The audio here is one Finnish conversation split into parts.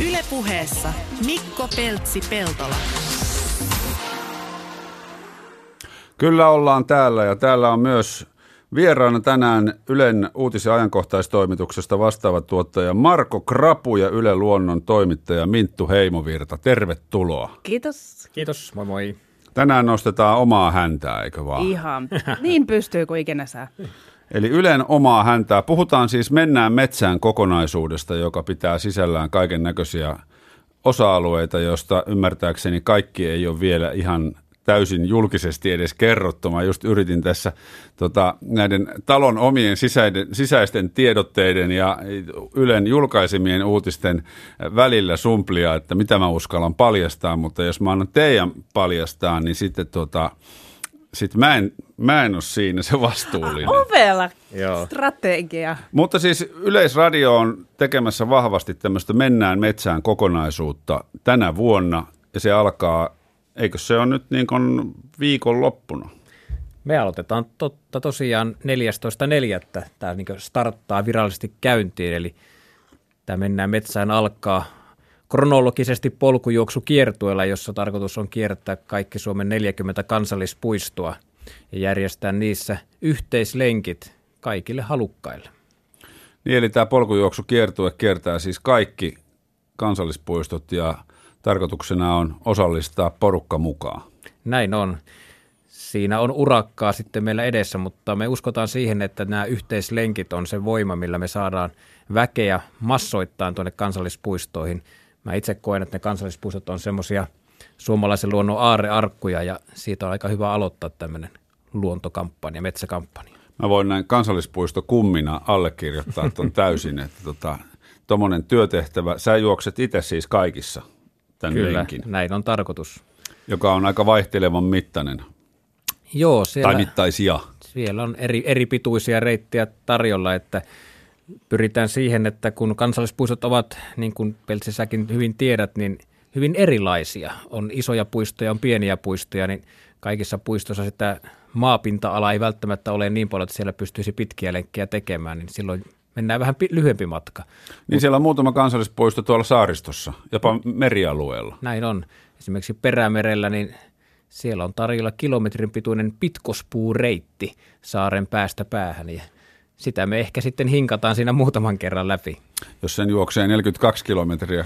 Ylepuheessa Mikko Peltsi-Peltola. Kyllä ollaan täällä ja täällä on myös vieraana tänään Ylen uutis- ja ajankohtaistoimituksesta vastaava tuottaja Marko Krapu ja Yle Luonnon toimittaja Minttu Heimovirta. Tervetuloa. Kiitos. Kiitos, moi moi. Tänään nostetaan omaa häntää, eikö vaan? Ihan. Niin pystyy kuin ikinä saa. Eli Ylen omaa häntää. Puhutaan siis Mennään metsään kokonaisuudesta, joka pitää sisällään kaiken näköisiä osa-alueita, josta ymmärtääkseni kaikki ei ole vielä ihan täysin julkisesti edes kerrottu. Mä just yritin tässä tota, näiden talon omien sisäiden, sisäisten tiedotteiden ja Ylen julkaisemien uutisten välillä sumplia, että mitä mä uskallan paljastaa, mutta jos mä annan teidän paljastaa, niin sitten tota, sit mä, en, mä en ole siinä se vastuullinen. Ovella Joo. strategia. Mutta siis Yleisradio on tekemässä vahvasti tämmöistä Mennään metsään kokonaisuutta tänä vuonna ja se alkaa, eikö se on nyt niin kuin viikon loppuna? Me aloitetaan totta tosiaan 14.4. Tämä niin starttaa virallisesti käyntiin, eli tämä Mennään metsään alkaa kronologisesti polkujuoksukiertueella, jossa tarkoitus on kiertää kaikki Suomen 40 kansallispuistoa ja järjestää niissä yhteislenkit kaikille halukkaille. Niin, eli tämä polkujuoksukiertue kiertää siis kaikki kansallispuistot ja tarkoituksena on osallistaa porukka mukaan. Näin on. Siinä on urakkaa sitten meillä edessä, mutta me uskotaan siihen, että nämä yhteislenkit on se voima, millä me saadaan väkeä massoittain tuonne kansallispuistoihin. Mä itse koen, että ne kansallispuistot on semmoisia suomalaisen luonnon aarearkkuja ja siitä on aika hyvä aloittaa tämmöinen luontokampanja, metsäkampanja. Mä voin näin kansallispuisto kummina allekirjoittaa ton täysin, että tota, tuommoinen työtehtävä, sä juokset itse siis kaikissa tämän Kyllä, lenkin, näin on tarkoitus. joka on aika vaihtelevan mittainen, Joo, siellä, tai mittaisia. siellä on eri, eri pituisia reittejä tarjolla, että pyritään siihen, että kun kansallispuistot ovat, niin kuin Peltsisäkin hyvin tiedät, niin hyvin erilaisia. On isoja puistoja, on pieniä puistoja, niin kaikissa puistoissa sitä maapinta-ala ei välttämättä ole niin paljon, että siellä pystyisi pitkiä lenkkejä tekemään, niin silloin mennään vähän pi- lyhyempi matka. Niin siellä on muutama kansallispuisto tuolla saaristossa, jopa merialueella. Näin on. Esimerkiksi Perämerellä, niin siellä on tarjolla kilometrin pituinen pitkospuureitti saaren päästä päähän ja sitä me ehkä sitten hinkataan siinä muutaman kerran läpi. Jos sen juoksee 42 kilometriä,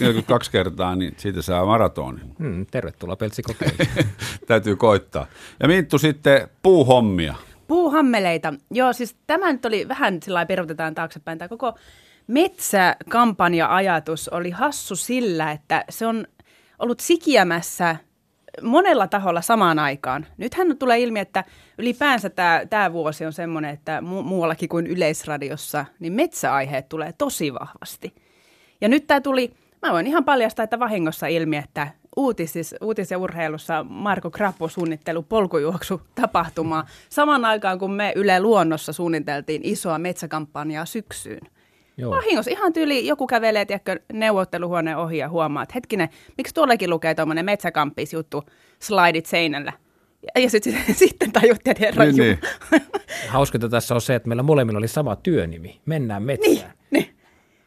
42 kertaa, niin siitä saa maratonin. Hmm, tervetuloa Peltsi kokeiluun. Täytyy koittaa. Ja Minttu sitten puuhommia. Puuhammeleita. Joo, siis tämä nyt oli vähän sillä lailla peruutetaan taaksepäin. Tämä koko metsäkampanja-ajatus oli hassu sillä, että se on ollut sikiämässä monella taholla samaan aikaan. Nythän tulee ilmi, että ylipäänsä tämä, tämä vuosi on semmoinen, että mu- muuallakin kuin yleisradiossa, niin metsäaiheet tulee tosi vahvasti. Ja nyt tämä tuli, mä voin ihan paljastaa, että vahingossa ilmi, että uutis, uutis- ja urheilussa Marko Krappo suunnittelu polkujuoksu tapahtumaa samaan aikaan, kun me Yle Luonnossa suunniteltiin isoa metsäkampanjaa syksyyn. Joo. Vahingossa ihan tyyli joku kävelee tiedätkö, neuvotteluhuoneen ohi ja huomaa, että hetkinen, miksi tuollakin lukee tuommoinen metsäkamppis juttu, slaidit seinällä. Ja, sitten sitten tajuttiin, että herra Niin, niin, niin. Hauskinta tässä on se, että meillä molemmilla oli sama työnimi. Mennään metsään. niin.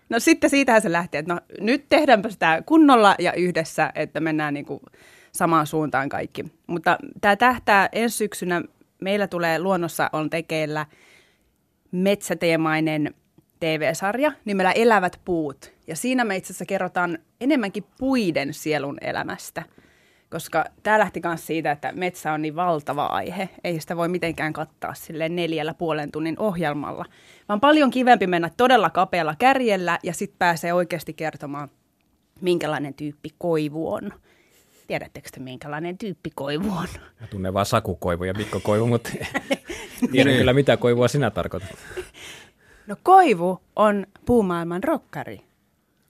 No sitten siitähän se lähti, että no nyt tehdäänpä sitä kunnolla ja yhdessä, että mennään niin kuin samaan suuntaan kaikki. Mutta tämä tähtää ensi syksynä, meillä tulee luonnossa on tekeillä metsäteemainen TV-sarja nimellä Elävät puut. Ja siinä me itse asiassa kerrotaan enemmänkin puiden sielun elämästä. Koska tämä lähti myös siitä, että metsä on niin valtava aihe. Ei sitä voi mitenkään kattaa sille neljällä puolen tunnin ohjelmalla. Vaan paljon kivempi mennä todella kapealla kärjellä ja sitten pääsee oikeasti kertomaan, minkälainen tyyppi koivu on. Tiedättekö te, minkälainen tyyppi koivu on? Mä tunnen vaan Saku Koivu ja Mikko Koivu, mutta tiedän kyllä mitä koivua sinä tarkoitat. No koivu on puumaailman rokkari.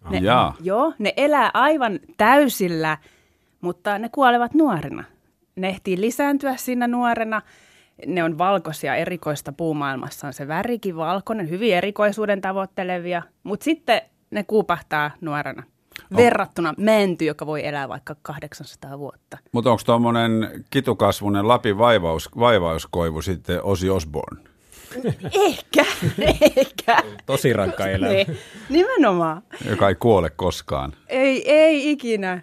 Ne, Jaa. Joo, ne elää aivan täysillä, mutta ne kuolevat nuorena. Ne ehtii lisääntyä siinä nuorena. Ne on valkoisia erikoista puumaailmassa. On se värikin valkoinen, hyvin erikoisuuden tavoittelevia, mutta sitten ne kuupahtaa nuorena. Verrattuna menty, joka voi elää vaikka 800 vuotta. Mutta onko tuommoinen kitukasvunen Lapin vaivaus, vaivauskoivu sitten Osi Osborne? Ehkä, ehkä. Tosi rankka elämä. Niin, nimenomaan. Joka ei kuole koskaan. Ei, ei ikinä.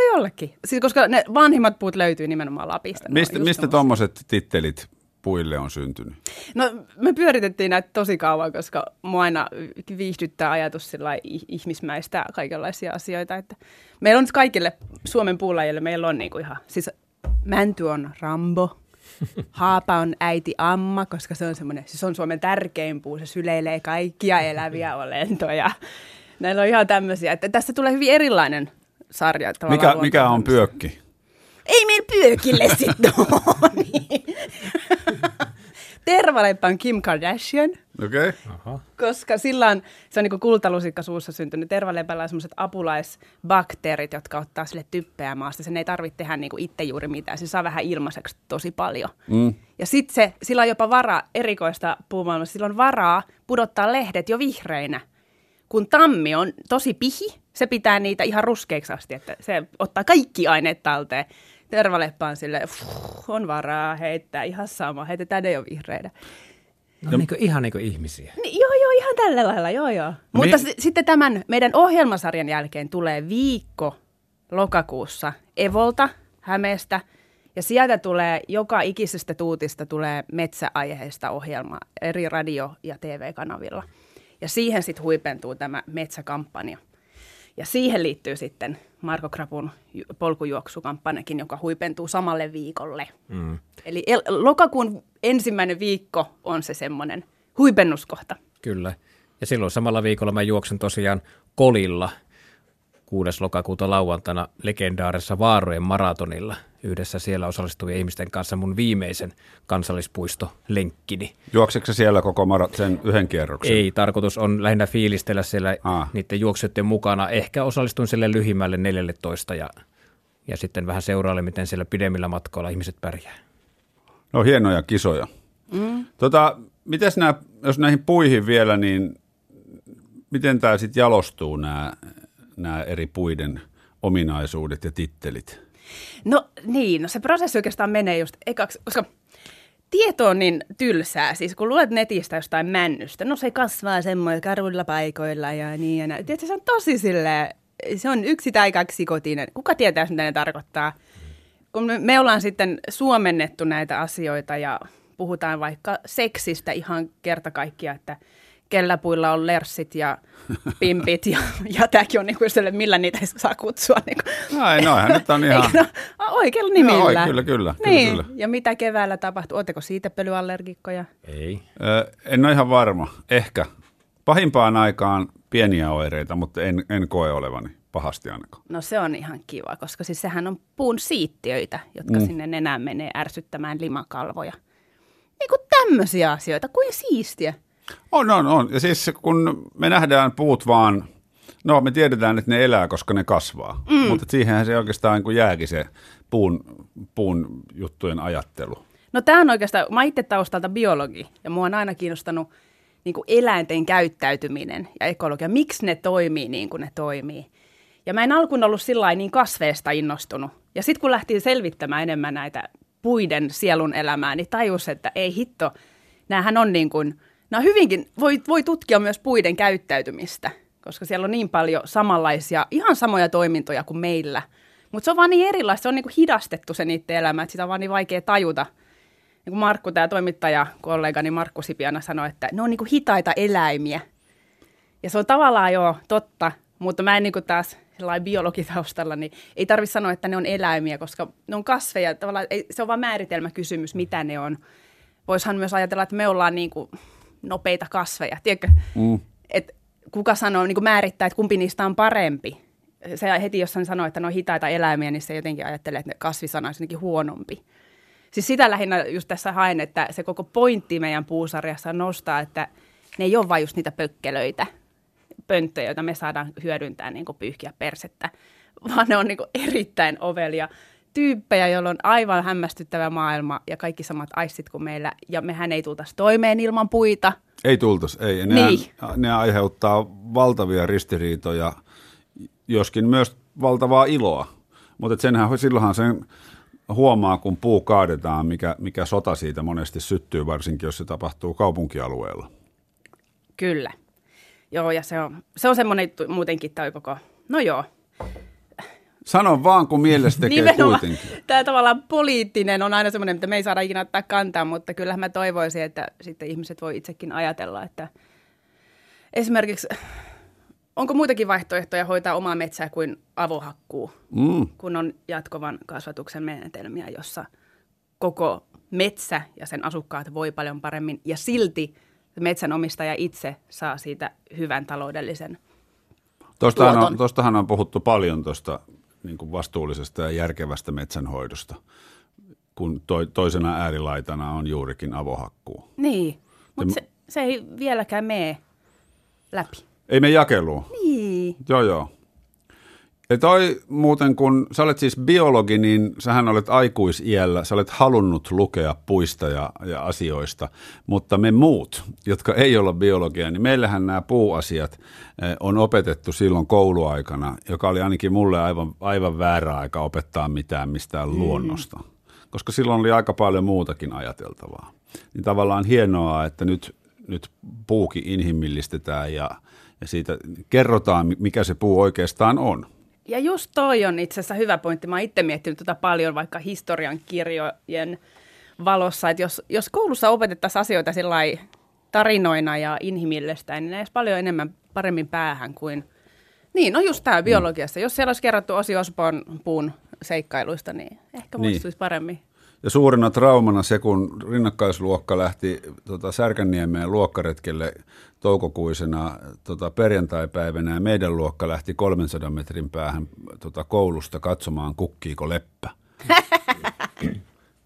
Voi ollakin. Siis koska ne vanhimmat puut löytyy nimenomaan Lapista. Ne on Mistä, tuommoiset tittelit puille on syntynyt? No me pyöritettiin näitä tosi kauan, koska mua aina viihdyttää ajatus sillä ihmismäistä kaikenlaisia asioita. Että meillä on nyt kaikille Suomen puulajille, meillä on niinku ihan, siis mänty on Rambo, haapa on äiti Amma, koska se on semmoinen, siis se on Suomen tärkein puu, se syleilee kaikkia eläviä olentoja. Näillä on ihan tämmöisiä, että tässä tulee hyvin erilainen sarja. Mikä, mikä on pyökki? Ei meillä pyökille sitten ole. Niin. Tervaleppä on Kim Kardashian, Okei. Okay. Aha. koska sillä on, se on niin kultalusikka suussa syntynyt. Tervalepällä on sellaiset apulaisbakteerit, jotka ottaa sille typpeä maasta. Sen ei tarvitse tehdä niin itse juuri mitään. Se saa vähän ilmaiseksi tosi paljon. Mm. Ja sitten se, sillä on jopa varaa, erikoista puumaailmassa, sillä on varaa pudottaa lehdet jo vihreinä. Kun tammi on tosi pihi, se pitää niitä ihan ruskeiksi asti, että se ottaa kaikki aineet talteen. Tervaleppa on silleen, "Fuh, on varaa heittää ihan sama, heitetään ne jo vihreinä. No, niin kuin, ihan niin kuin ihmisiä. Niin, joo, joo, ihan tällä lailla, joo, joo. Mutta Mi- s- sitten tämän meidän ohjelmasarjan jälkeen tulee viikko lokakuussa Evolta, Hämeestä, ja sieltä tulee, joka ikisestä tuutista tulee metsäaiheista ohjelma eri radio- ja TV-kanavilla. Ja siihen sitten huipentuu tämä metsäkampanja. Ja siihen liittyy sitten Marko Krapun ju- polkujuoksukampanjakin, joka huipentuu samalle viikolle. Mm. Eli el- lokakuun ensimmäinen viikko on se semmoinen huipennuskohta. Kyllä. Ja silloin samalla viikolla mä juoksen tosiaan Kolilla 6. lokakuuta lauantaina legendaarisessa Vaarojen maratonilla yhdessä siellä osallistuvien ihmisten kanssa mun viimeisen kansallispuistolenkkini. Juokseeko se siellä koko marat sen yhden kierroksen? Ei, tarkoitus on lähinnä fiilistellä siellä Ah. niiden juoksijoiden mukana. Ehkä osallistun sille lyhimmälle 14 ja, ja sitten vähän seuraalle, miten siellä pidemmillä matkoilla ihmiset pärjää. No hienoja kisoja. Mm. Tota, mites nämä, jos näihin puihin vielä, niin miten tämä sitten jalostuu nämä, nämä eri puiden ominaisuudet ja tittelit? No niin, no se prosessi oikeastaan menee just ekaksi, koska tieto on niin tylsää. Siis kun luet netistä jostain männystä, no se kasvaa semmoilla karuilla paikoilla ja niin ja näin. Tiedätkö, se on tosi silleen, se on yksi tai kaksi kotinen. Kuka tietää, mitä ne tarkoittaa? Kun me, me ollaan sitten suomennettu näitä asioita ja puhutaan vaikka seksistä ihan kerta kaikkiaan, että kellä puilla on lerssit ja pimpit ja, ja tämäkin on niin kuin sille, millä niitä saa kutsua. Niin kuin. No ei, noihän nyt on ihan... Eikö no, oikealla nimillä. Joo, kyllä, kyllä, kyllä, niin. kyllä. Ja mitä keväällä tapahtuu? Oletteko siitä pölyallergikkoja? Ei. Ö, en ole ihan varma. Ehkä. Pahimpaan aikaan pieniä oireita, mutta en, en koe olevani pahasti ainakaan. No se on ihan kiva, koska siis sehän on puun siittiöitä, jotka mm. sinne nenään menee ärsyttämään limakalvoja. Niin kuin tämmöisiä asioita, kuin siistiä. On, on, on. Ja siis kun me nähdään puut vaan, no me tiedetään, että ne elää, koska ne kasvaa. Mm. Mutta siihenhän se oikeastaan niin kuin jääkin se puun, puun juttujen ajattelu. No tämä on oikeastaan, mä itse taustalta biologi, ja mua on aina kiinnostanut niin kuin eläinten käyttäytyminen ja ekologia. Miksi ne toimii niin kuin ne toimii? Ja mä en alkuun ollut sillä niin kasveesta innostunut. Ja sitten kun lähtiin selvittämään enemmän näitä puiden sielun elämää, niin tajus, että ei hitto, näähän on niin kuin, nämä hyvinkin, voi, voi tutkia myös puiden käyttäytymistä, koska siellä on niin paljon samanlaisia, ihan samoja toimintoja kuin meillä. Mutta se on vaan niin erilaista, se on niin kuin hidastettu se niiden elämä, että sitä on vaan niin vaikea tajuta. Niin kuin Markku, tämä toimittaja, kollegani Markku Sipiana sanoi, että ne on niin kuin hitaita eläimiä. Ja se on tavallaan jo totta, mutta mä en niin kuin taas sellainen biologitaustalla, niin ei tarvitse sanoa, että ne on eläimiä, koska ne on kasveja. Tavallaan ei, se on vain määritelmäkysymys, mitä ne on. Voisihan myös ajatella, että me ollaan niin kuin nopeita kasveja. Tiedätkö, mm. että kuka sanoo, niin kuin määrittää, että kumpi niistä on parempi. Se heti, jos hän sanoo, että ne on hitaita eläimiä, niin se jotenkin ajattelee, että kasvisana olisi jotenkin huonompi. Siis sitä lähinnä just tässä haen, että se koko pointti meidän puusarjassa on nostaa, että ne ei ole vain just niitä pökkelöitä, pönttöjä, joita me saadaan hyödyntää niin kuin pyyhkiä persettä, vaan ne on niin kuin erittäin ovelia tyyppejä, joilla on aivan hämmästyttävä maailma ja kaikki samat aistit kuin meillä. Ja mehän ei tultaisi toimeen ilman puita. Ei tultus, ei. Ne, Niin. ne aiheuttaa valtavia ristiriitoja, joskin myös valtavaa iloa. Mutta senhän, silloinhan sen huomaa, kun puu kaadetaan, mikä, mikä sota siitä monesti syttyy, varsinkin jos se tapahtuu kaupunkialueella. Kyllä. Joo, ja se on, se on semmoinen muutenkin toi koko, no joo. Sano vaan, kun mielestä tekee Nimenomaan. kuitenkin. Tämä tavallaan poliittinen on aina semmoinen, mitä me ei saada ikinä ottaa kantaa, mutta kyllähän mä toivoisin, että sitten ihmiset voi itsekin ajatella, että esimerkiksi onko muitakin vaihtoehtoja hoitaa omaa metsää kuin avohakkuu, Mm. kun on jatkuvan kasvatuksen menetelmiä, jossa koko metsä ja sen asukkaat voi paljon paremmin ja silti metsänomistaja itse saa siitä hyvän taloudellisen Tuostahan on, tuostahan on puhuttu paljon tuosta niin kuin vastuullisesta ja järkevästä metsänhoidosta, kun toi, toisena äärilaitana on juurikin avohakkuu. Niin, mutta Se- se, se ei vieläkään mene läpi. Ei me jakeluun. Niin. Joo, joo. Ja toi muuten, kun sä olet siis biologi, niin sähän olet aikuisiällä, sä olet halunnut lukea puista ja, ja asioista, mutta me muut, jotka ei olla biologia, niin meillähän nämä puuasiat eh, on opetettu silloin kouluaikana, joka oli ainakin mulle aivan, aivan väärä aika opettaa mitään mistään mm. luonnosta, koska silloin oli aika paljon muutakin ajateltavaa. Niin tavallaan hienoa, että nyt, nyt puukin inhimillistetään ja, ja siitä kerrotaan, mi- mikä se puu oikeastaan on. Ja just toi on itse asiassa hyvä pointti. Mä oon itse miettinyt tota paljon vaikka historian kirjojen valossa, että jos, jos koulussa opetettaisiin asioita tarinoina ja inhimillistäen, niin ne jäisi paljon enemmän paremmin päähän kuin... Niin, no just tämä biologiassa. Jos siellä olisi kerrottu Osi Osborn puun seikkailuista, niin ehkä Niin. muistuisi paremmin. Ja suurena traumana se, kun rinnakkaisluokka lähti tota, Särkänniemeen luokkaretkelle toukokuisena tota, perjantaipäivänä ja meidän luokka lähti 300 metrin päähän tota, koulusta katsomaan kukkiiko leppä.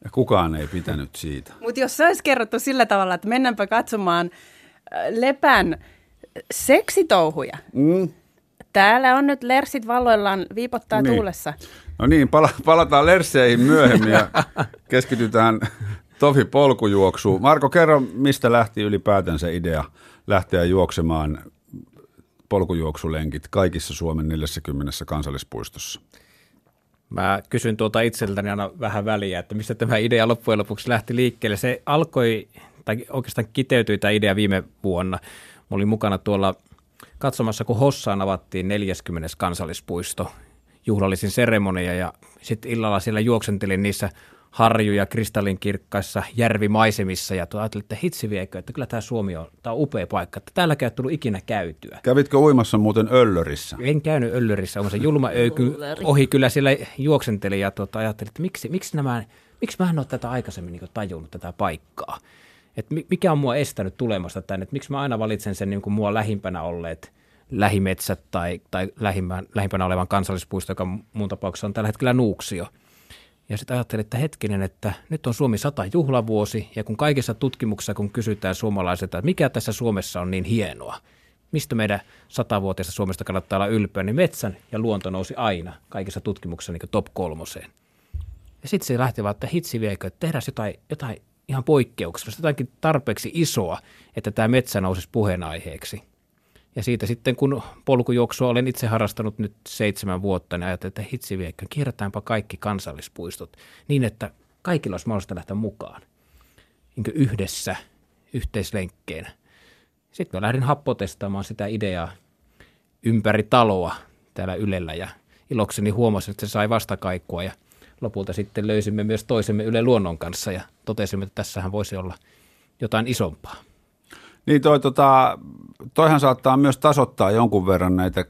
Ja kukaan ei pitänyt siitä. Mutta jos se olisi kerrottu sillä tavalla, että mennäänpä katsomaan äh, lepän seksitouhuja. Mm. Täällä on nyt lersit valloillaan, viipottaa Niin. tuulessa. No niin, pala- palataan Lersseihin myöhemmin ja keskitytään Tofi polkujuoksuun. Marko, kerro, mistä lähti ylipäätään se idea lähteä juoksemaan polkujuoksulenkit kaikissa Suomen 40 kansallispuistossa? Mä kysyn tuolta itseltäni aina vähän väliä, että mistä tämä idea loppujen lopuksi lähti liikkeelle. Se alkoi, tai oikeastaan kiteytyi tämä idea viime vuonna. Mä olin mukana tuolla katsomassa, kun Hossaan avattiin 40. kansallispuisto, juhlallisin seremonia, ja sitten illalla siellä juoksentelin niissä harjuja kristallinkirkkaissa järvimaisemissa, ja ajattelin, että hitsi viekö, että kyllä tämä Suomi on, tämä on upea paikka, että täälläkään ei tullut ikinä käytyä. Kävitkö uimassa muuten Öllörissä? En käynyt Öllörissä, on se julma öyky ohi kyllä siellä juoksentelin ja tuota, ajattelin, että miksi, miksi, nämä, miksi mä en ole tätä aikaisemmin niin tajunnut tätä paikkaa. Et mi- mikä on mua estänyt tulemasta tänne, että miksi mä aina valitsen sen niin kuin mua lähimpänä olleet lähimetsät tai, tai lähimpänä, lähimpänä olevan kansallispuisto, joka mun tapauksessa on tällä hetkellä Nuuksio. Ja sitten ajattelin, että hetkinen, että nyt on Suomi 100 juhlavuosi, ja kun kaikissa tutkimuksissa, kun kysytään suomalaisilta, että mikä tässä Suomessa on niin hienoa, mistä meidän satavuotiaista Suomesta kannattaa olla ylpeä, niin metsän ja luonto nousi aina kaikissa tutkimuksissa niin top kolmoseen. Ja sitten se lähti vaan, että hitsi viekö, että tehdään jotain, jotain ihan poikkeuksellista, jotakin tarpeeksi isoa, että tämä metsä nousisi puheenaiheeksi. Ja siitä sitten, kun polkujuoksua olen itse harrastanut nyt seitsemän vuotta, niin ajattelin, että hitsi viekö, kierrätäänpä kaikki kansallispuistot niin, että kaikilla olisi mahdollista lähteä mukaan. Niin yhdessä, yhteislenkkeen. Sitten mä lähdin happotestaamaan sitä ideaa ympäri taloa täällä Ylellä ja ilokseni huomasin, että se sai vastakaikua ja lopulta sitten löysimme myös toisemme Yle Luonnon kanssa ja totesimme, että tässähän voisi olla jotain isompaa. Niin toi, tota, toihan saattaa myös tasoittaa jonkun verran näitä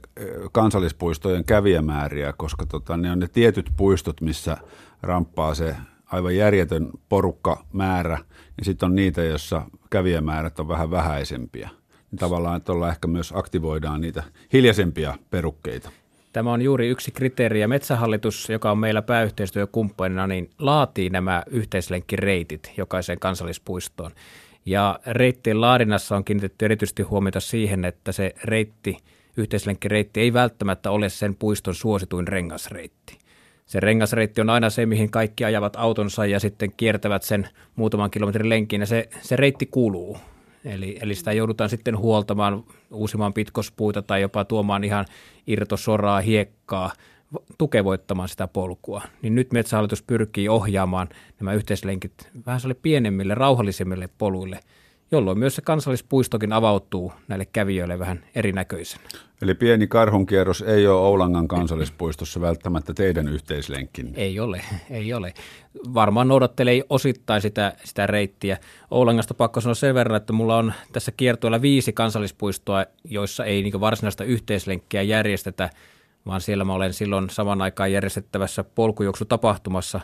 kansallispuistojen kävijämääriä, koska tota, ne on ne tietyt puistot, missä ramppaa se aivan järjetön porukka määrä, ja sitten on niitä, joissa kävijämäärät on vähän vähäisempiä. Niin tavallaan, että ollaan ehkä myös aktivoidaan niitä hiljaisempia perukkeita. Tämä on juuri yksi kriteeri ja Metsähallitus, joka on meillä pääyhteistyökumppanina, niin laatii nämä yhteislenkkireitit jokaiseen kansallispuistoon. Ja reittien laadinnassa on kiinnitetty erityisesti huomiota siihen, että se reitti, yhteislenkkireitti ei välttämättä ole sen puiston suosituin rengasreitti. Se rengasreitti on aina se, mihin kaikki ajavat autonsa ja sitten kiertävät sen muutaman kilometrin lenkin ja se, se reitti kuluu. Eli, eli sitä joudutaan sitten huoltamaan, uusimaan pitkospuita tai jopa tuomaan ihan irtosoraa, hiekkaa, tukevoittamaan sitä polkua. Niin nyt Metsähallitus pyrkii ohjaamaan nämä yhteislenkit vähän pienemmille, rauhallisemmille poluille – jolloin myös se kansallispuistokin avautuu näille kävijöille vähän erinäköisenä. Eli pieni karhunkierros ei ole Oulangan kansallispuistossa välttämättä teidän yhteislenkkin? Ei ole, ei ole. Varmaan noudattelee osittain sitä, sitä reittiä. Oulangasta pakko sanoa sen verran, että mulla on tässä kiertoilla viisi kansallispuistoa, joissa ei niin varsinaista yhteislenkkiä järjestetä, vaan siellä mä olen silloin saman aikaan järjestettävässä polkujuoksutapahtumassa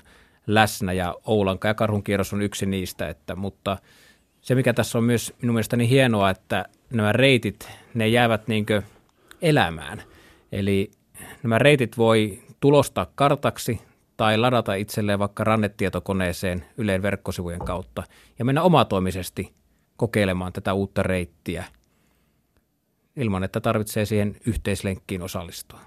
läsnä ja Oulanka ja karhunkierros on yksi niistä, että, mutta – se, mikä tässä on myös minun mielestäni hienoa, että nämä reitit, ne jäävät niin elämään. Eli nämä reitit voi tulostaa kartaksi tai ladata itselleen vaikka rannetietokoneeseen Yleen verkkosivujen kautta ja mennä omatoimisesti kokeilemaan tätä uutta reittiä ilman, että tarvitsee siihen yhteislenkkiin osallistua.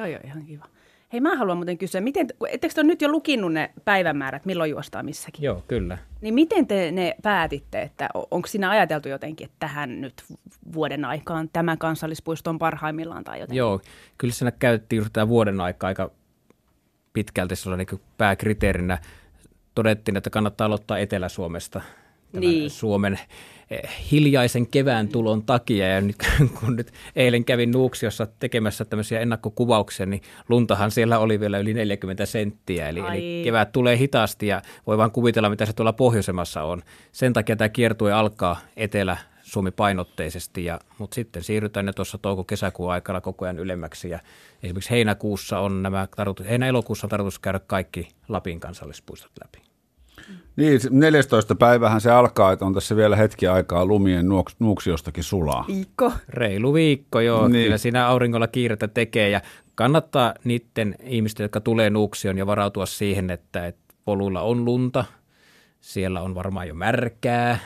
Toi on ihan kiva. Hei, mä haluan muuten kysyä, miten, ettekö te nyt jo lukinnut ne päivämäärät, milloin juostaan missäkin? Joo, kyllä. Niin miten te ne päätitte, että onko siinä ajateltu jotenkin, että tähän nyt vuoden aikaan tämä kansallispuisto on parhaimmillaan tai jotenkin? Joo, kyllä siinä käytettiin juuri tämä vuoden aika aika pitkälti sellainen niin pääkriteerinä. Todettiin, että kannattaa aloittaa Etelä-Suomesta, niin. Suomen hiljaisen kevään tulon takia. Ja nyt, kun nyt eilen kävin Nuuksiossa tekemässä tämmöisiä ennakkokuvauksia, niin luntahan siellä oli vielä yli 40 senttiä. Eli, eli kevät tulee hitaasti ja voi vaan kuvitella, mitä se tuolla pohjoisemmassa on. Sen takia tämä kiertue alkaa etelä Suomi painotteisesti, ja, mutta sitten siirrytään ne tuossa touko-kesäkuun aikana koko ajan ylemmäksi. Ja esimerkiksi heinäkuussa on nämä, heinä-elokuussa on tarkoitus käydä kaikki Lapin kansallispuistot läpi. Niin, 14. päivähän se alkaa, että on tässä vielä hetki aikaa lumien nuoks, nuuksiostakin sulaa. Viikko. Reilu viikko, joo. Niin. Kyllä siinä auringolla kiirettä tekee ja kannattaa niiden ihmisten, jotka tulee nuuksioon ja varautua siihen, että, että poluilla on lunta, siellä on varmaan jo märkää,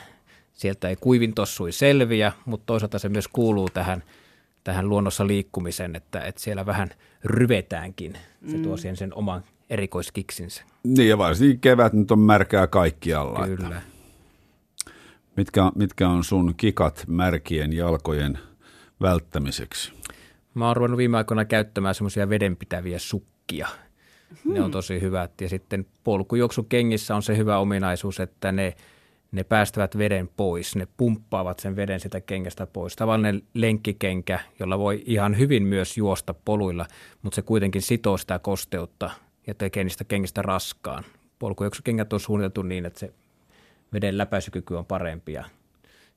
sieltä ei kuivin tossui selviä, mutta toisaalta se myös kuuluu tähän, tähän luonnossa liikkumisen, että, että siellä vähän ryvetäänkin. Se tuo mm. siihen sen oman erikoiskiksinsä. Niin ja varsinkin kevät nyt on märkää kaikkialla. Kyllä. Että mitkä, mitkä on sun kikat märkien jalkojen välttämiseksi? Mä oon ruvennut viime aikoina käyttämään semmoisia vedenpitäviä sukkia. Hmm. Ne on tosi hyvät. Ja sitten polkujuoksukengissä on se hyvä ominaisuus, että ne, ne päästävät veden pois. Ne pumppaavat sen veden sitä kengästä pois. Tavallinen lenkkikenkä, jolla voi ihan hyvin myös juosta poluilla, mutta se kuitenkin sitoo sitä kosteutta ja tekee niistä kengistä raskaan. Polkujuoksukengät on suunniteltu niin, että se veden läpäisykyky on parempi ja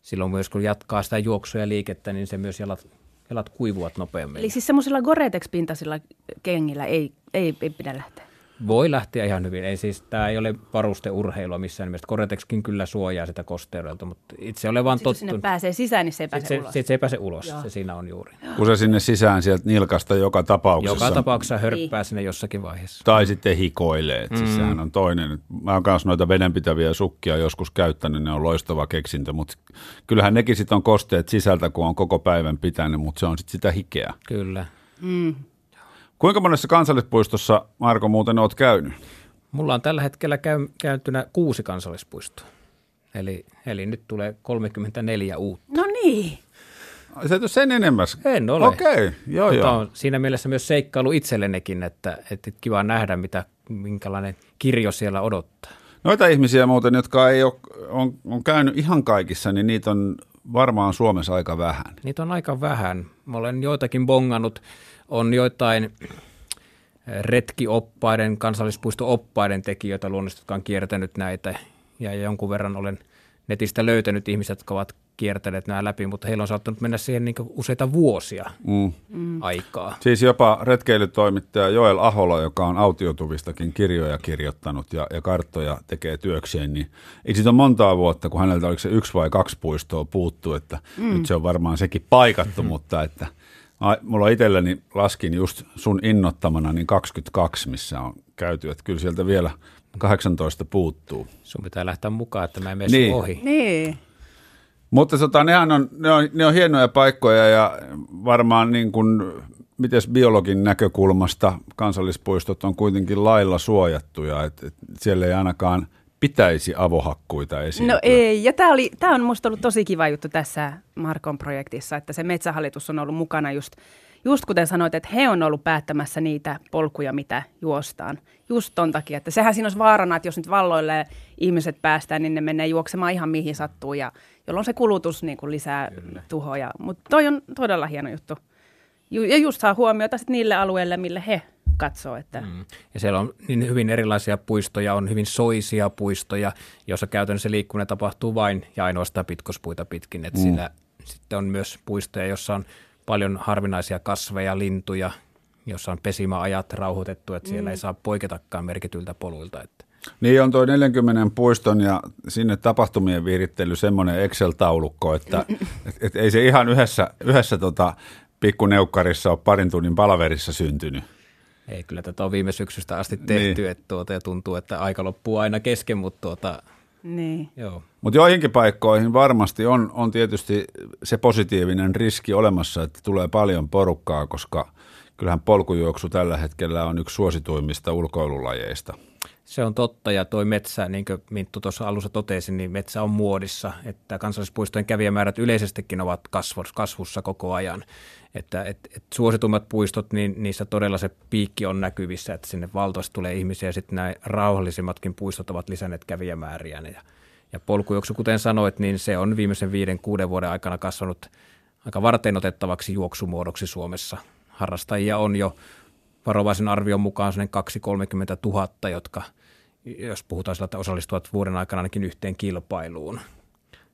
silloin myös kun jatkaa sitä juoksua ja liikettä, niin se myös jalat, jalat kuivuvat nopeammin. Eli siis semmoisilla Gore-Tex-pintaisilla kengillä ei, ei, ei pidä lähteä? Voi lähteä ihan hyvin. Ei siis, tämä ei ole varusteurheilua missään nimessä. Koretexkin kyllä suojaa sitä kosteudelta, mutta itse olen vaan tottunut. sinne pääsee sisään, niin se ei pääse se, ulos. Se, se ei pääse ulos, Joo. se siinä on juuri. Kun se sinne sisään sieltä nilkasta joka tapauksessa. Joka tapauksessa hörppää niin. sinne jossakin vaiheessa. Tai sitten hikoilee, että mm. sehän on toinen. Mä oon kanssa noita vedenpitäviä sukkia joskus käyttänyt, ne on loistava keksintö, mutta kyllähän nekin sitten on kosteet sisältä, kun on koko päivän pitänyt, mutta se on sitten sitä hikeä. Kyllä. Mm. Kuinka monessa kansallispuistossa, Marko, muuten olet käynyt? Mulla on tällä hetkellä käy, käyntynä kuusi kansallispuistoa. Eli, eli nyt tulee 34 uutta. No niin. Se ei sen enemmän. En ole. Okei, okay. joo Mutta joo. on siinä mielessä myös seikkailu itsellenekin, että, että kiva nähdä, mitä, minkälainen kirjo siellä odottaa. Noita ihmisiä muuten, jotka ei ole, on, on käynyt ihan kaikissa, niin niitä on varmaan Suomessa aika vähän. Niitä on aika vähän. Mä olen joitakin bongannut on joitain eh, retkioppaiden, kansallispuisto-oppaiden tekijöitä luonnollisesti, jotka on kiertänyt näitä. Ja jonkun verran olen netistä löytänyt ihmiset, jotka ovat kiertäneet nämä läpi, mutta heillä on saattanut mennä siihen niin useita vuosia mm. aikaa. Siis jopa retkeilytoimittaja Joel Ahola, joka on autiotuvistakin kirjoja kirjoittanut ja, ja karttoja tekee työkseen, niin ei siitä ole montaa vuotta, kun häneltä oliko se yksi vai kaksi puistoa puuttu, että mm. nyt se on varmaan sekin paikattu, mm. mutta että – Ai, mulla itselläni laskin just sun innottamana niin 22, missä on käyty, että kyllä sieltä vielä 18 puuttuu. Sun pitää lähteä mukaan, että mä en mene niin. ohi. Niin. Mutta tota, nehän on, ne, on, ne on hienoja paikkoja ja varmaan niin kuin, miten biologin näkökulmasta kansallispuistot on kuitenkin lailla suojattuja, että, että siellä ei ainakaan – pitäisi avohakkuita esiintyä? No ei, ja tämä, oli, tämä on minusta ollut tosi kiva juttu tässä Markon projektissa, että se metsähallitus on ollut mukana just just kuten sanoit, että he on ollut päättämässä niitä polkuja, mitä juostaan. Just ton takia, että sehän siinä olisi vaarana, että jos nyt valloille ihmiset päästään, niin ne menee juoksemaan ihan mihin sattuu, ja jolloin se kulutus niin kuin lisää Kyllä. tuhoja. Mutta toi on todella hieno juttu. Ja just saa huomiota sit niille alueille, mille he katsoo. Että. Mm. Ja siellä on niin hyvin erilaisia puistoja, on hyvin soisia puistoja, joissa käytännössä liikkuminen tapahtuu vain ja ainoastaan pitkospuita pitkin. Että mm. Siinä sitten on myös puistoja, jossa on paljon harvinaisia kasveja, lintuja, jossa on pesimäajat rauhoitettu, että siellä mm. ei saa poiketakaan merkityltä poluilta. Että. Niin on tuo 40 puiston ja sinne tapahtumien viirittely semmoinen Excel-taulukko, että et, et ei se ihan yhdessä, yhdessä tota, pikkuneukkarissa ole parin tunnin palaverissa syntynyt. Ei, kyllä tätä on viime syksystä asti tehty, niin. että tuota, ja tuntuu, että aika loppuu aina kesken, mutta tuota, niin. Joo. Mutta joihinkin paikkoihin varmasti on, on tietysti se positiivinen riski olemassa, että tulee paljon porukkaa, koska kyllähän polkujuoksu tällä hetkellä on yksi suosituimmista ulkoilulajeista. Se on totta ja toi metsä, niin kuin Minttu tuossa alussa totesi, niin metsä on muodissa, että kansallispuistojen kävijämäärät yleisestikin ovat kasvussa koko ajan. Että et, et suositummat puistot, niin niissä todella se piikki on näkyvissä, että sinne valtoista tulee ihmisiä ja sitten nämä rauhallisimmatkin puistot ovat lisänneet kävijämääriä. Ja, ja polkujuoksu, kuten sanoit, niin se on viimeisen viiden, kuuden vuoden aikana kasvanut aika varten otettavaksi juoksumuodoksi Suomessa. Harrastajia on jo varovaisen arvion mukaan 2-30 000, jotka, jos puhutaan sillä, että osallistuvat vuoden aikana ainakin yhteen kilpailuun.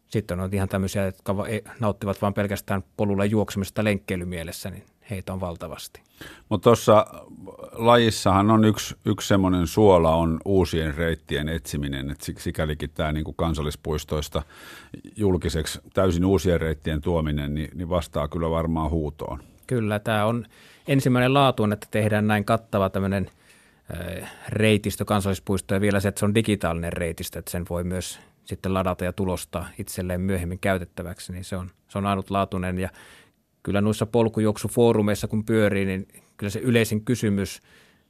Sitten on ihan tämmöisiä, jotka nauttivat vain pelkästään polulla juoksemista lenkkeilymielessä, niin heitä on valtavasti. Mutta tuossa lajissahan on yksi, yksi semmoinen suola on uusien reittien etsiminen, että sikälikin tämä niinku kansallispuistoista julkiseksi täysin uusien reittien tuominen, niin, niin vastaa kyllä varmaan huutoon. Kyllä, tämä on ensimmäinen laatuun, että tehdään näin kattava tämmöinen reitistö kansallispuisto ja vielä se, että se on digitaalinen reitistö, että sen voi myös sitten ladata ja tulostaa itselleen myöhemmin käytettäväksi, niin se on, se on ainutlaatuinen ja kyllä noissa polkujuoksufoorumeissa kun pyörii, niin kyllä se yleisin kysymys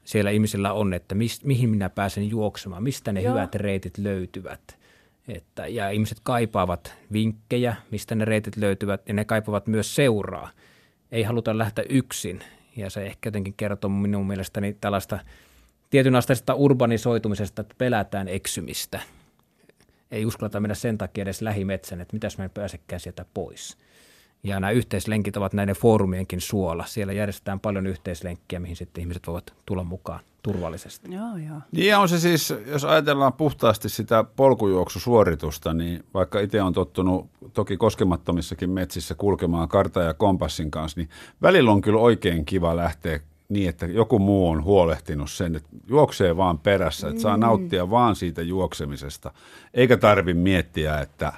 siellä ihmisillä on, että mis, mihin minä pääsen juoksemaan, mistä ne Joo. hyvät reitit löytyvät. Että, ja ihmiset kaipaavat vinkkejä, mistä ne reitit löytyvät, ja ne kaipaavat myös seuraa. Ei haluta lähteä yksin, ja se ehkä jotenkin kertoo minun mielestäni tällaista tietyn asteista urbanisoitumisesta, että pelätään eksymistä. Ei uskalleta mennä sen takia edes lähimetsän, että mitäs mä en pääsekään sieltä pois. Ja nämä yhteislenkit ovat näiden foorumienkin suola. Siellä järjestetään paljon yhteislenkkiä, mihin sitten ihmiset voivat tulla mukaan turvallisesti. Joo, joo. Niin on se siis, jos ajatellaan puhtaasti sitä polkujuoksusuoritusta, niin vaikka itse on tottunut toki koskemattomissakin metsissä kulkemaan karta ja kompassin kanssa, niin välillä on kyllä oikein kiva lähteä niin, että joku muu on huolehtinut sen, että juoksee vaan perässä, että saa mm. nauttia vaan siitä juoksemisesta, eikä tarvi miettiä, että,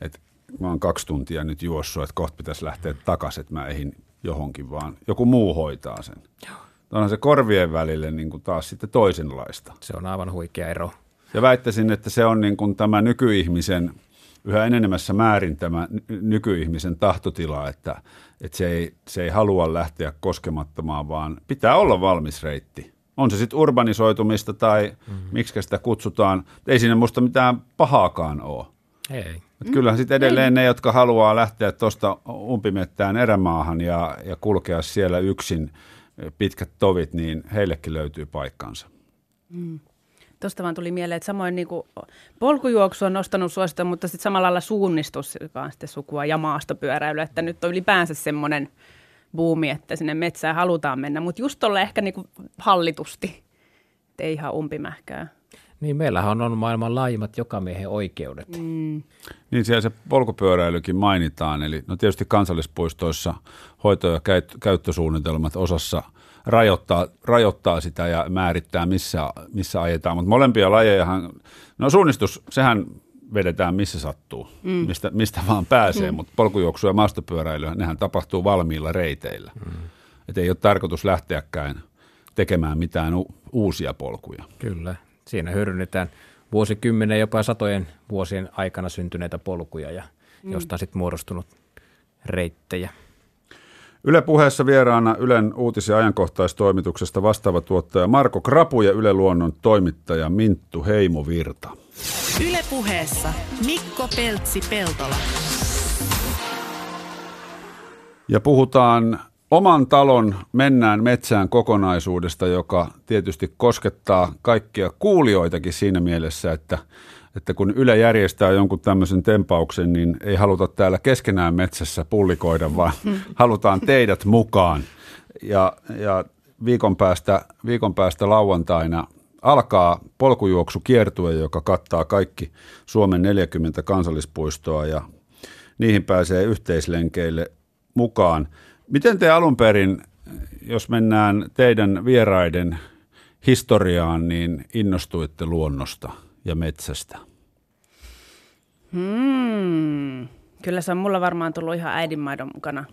että mä oon kaksi tuntia nyt juossut, että kohta pitäisi lähteä takaisin, että mä eihin johonkin, vaan joku muu hoitaa sen. Joo. Onhan se korvien välille niin kuin taas sitten toisenlaista. Se on aivan huikea ero. Ja väittäisin, että se on niin kuin tämä nykyihmisen, yhä enenemässä määrin tämä nykyihmisen tahtotila, että, että se, ei, se ei halua lähteä koskemattomaan, vaan pitää olla valmis reitti. On se sitten urbanisoitumista tai mm-hmm. miksi sitä kutsutaan. Ei siinä musta mitään pahaakaan ole. Ei. Et kyllähän sitten edelleen ne, jotka haluaa lähteä tuosta umpimettään erämaahan ja, ja kulkea siellä yksin pitkät tovit, niin heillekin löytyy paikkansa. Mm. Tuosta vaan tuli mieleen, että samoin niin kuin polkujuoksu on nostanut suosita, mutta sitten samalla lailla suunnistus, joka on sitten sukua ja maastopyöräily, että nyt on ylipäänsä semmoinen buumi, että sinne metsään halutaan mennä, mutta just tuolla ehkä niin kuin hallitusti, ei ihan umpimähkää. Niin, meillähän on maailman laajimmat jokamiehen oikeudet. Mm. Niin, siellä se polkupyöräilykin mainitaan. Eli no tietysti kansallispuistoissa hoito- ja käyttösuunnitelmat osassa rajoittaa, rajoittaa sitä ja määrittää, missä, missä ajetaan. Mutta molempia lajejahan, no suunnistus, sehän vedetään missä sattuu, mm. mistä, mistä vaan pääsee, mm. mutta polkujuoksu ja maastopyöräily, nehän tapahtuu valmiilla reiteillä. Mm. Että ei ole tarkoitus lähteäkään tekemään mitään u- uusia polkuja. Kyllä, Siinä hyödynnetään vuosikymmenen, jopa satojen vuosien aikana syntyneitä polkuja ja mm. josta on sitten muodostunut reittejä. Yle puheessa vieraana Ylen uutis- ja ajankohtaistoimituksesta vastaava tuottaja Marko Krapu ja Yle Luonnon toimittaja Minttu Heimovirta. Yle puheessa Mikko Peltsi-Peltola. Ja puhutaan oman talon Mennään metsään kokonaisuudesta, joka tietysti koskettaa kaikkia kuulijoitakin siinä mielessä, että, että kun Yle järjestää jonkun tämmöisen tempauksen, niin ei haluta täällä keskenään metsässä pullikoida, vaan halutaan teidät mukaan. Ja, ja viikon, päästä, viikon päästä lauantaina alkaa polkujuoksu kiertue, joka kattaa kaikki Suomen 40 kansallispuistoa ja niihin pääsee yhteislenkeille mukaan. Miten te alun perin, jos mennään teidän vieraiden historiaan, niin innostuitte luonnosta ja metsästä? Hmm. Kyllä se on mulla varmaan tullut ihan äidinmaidon mukana.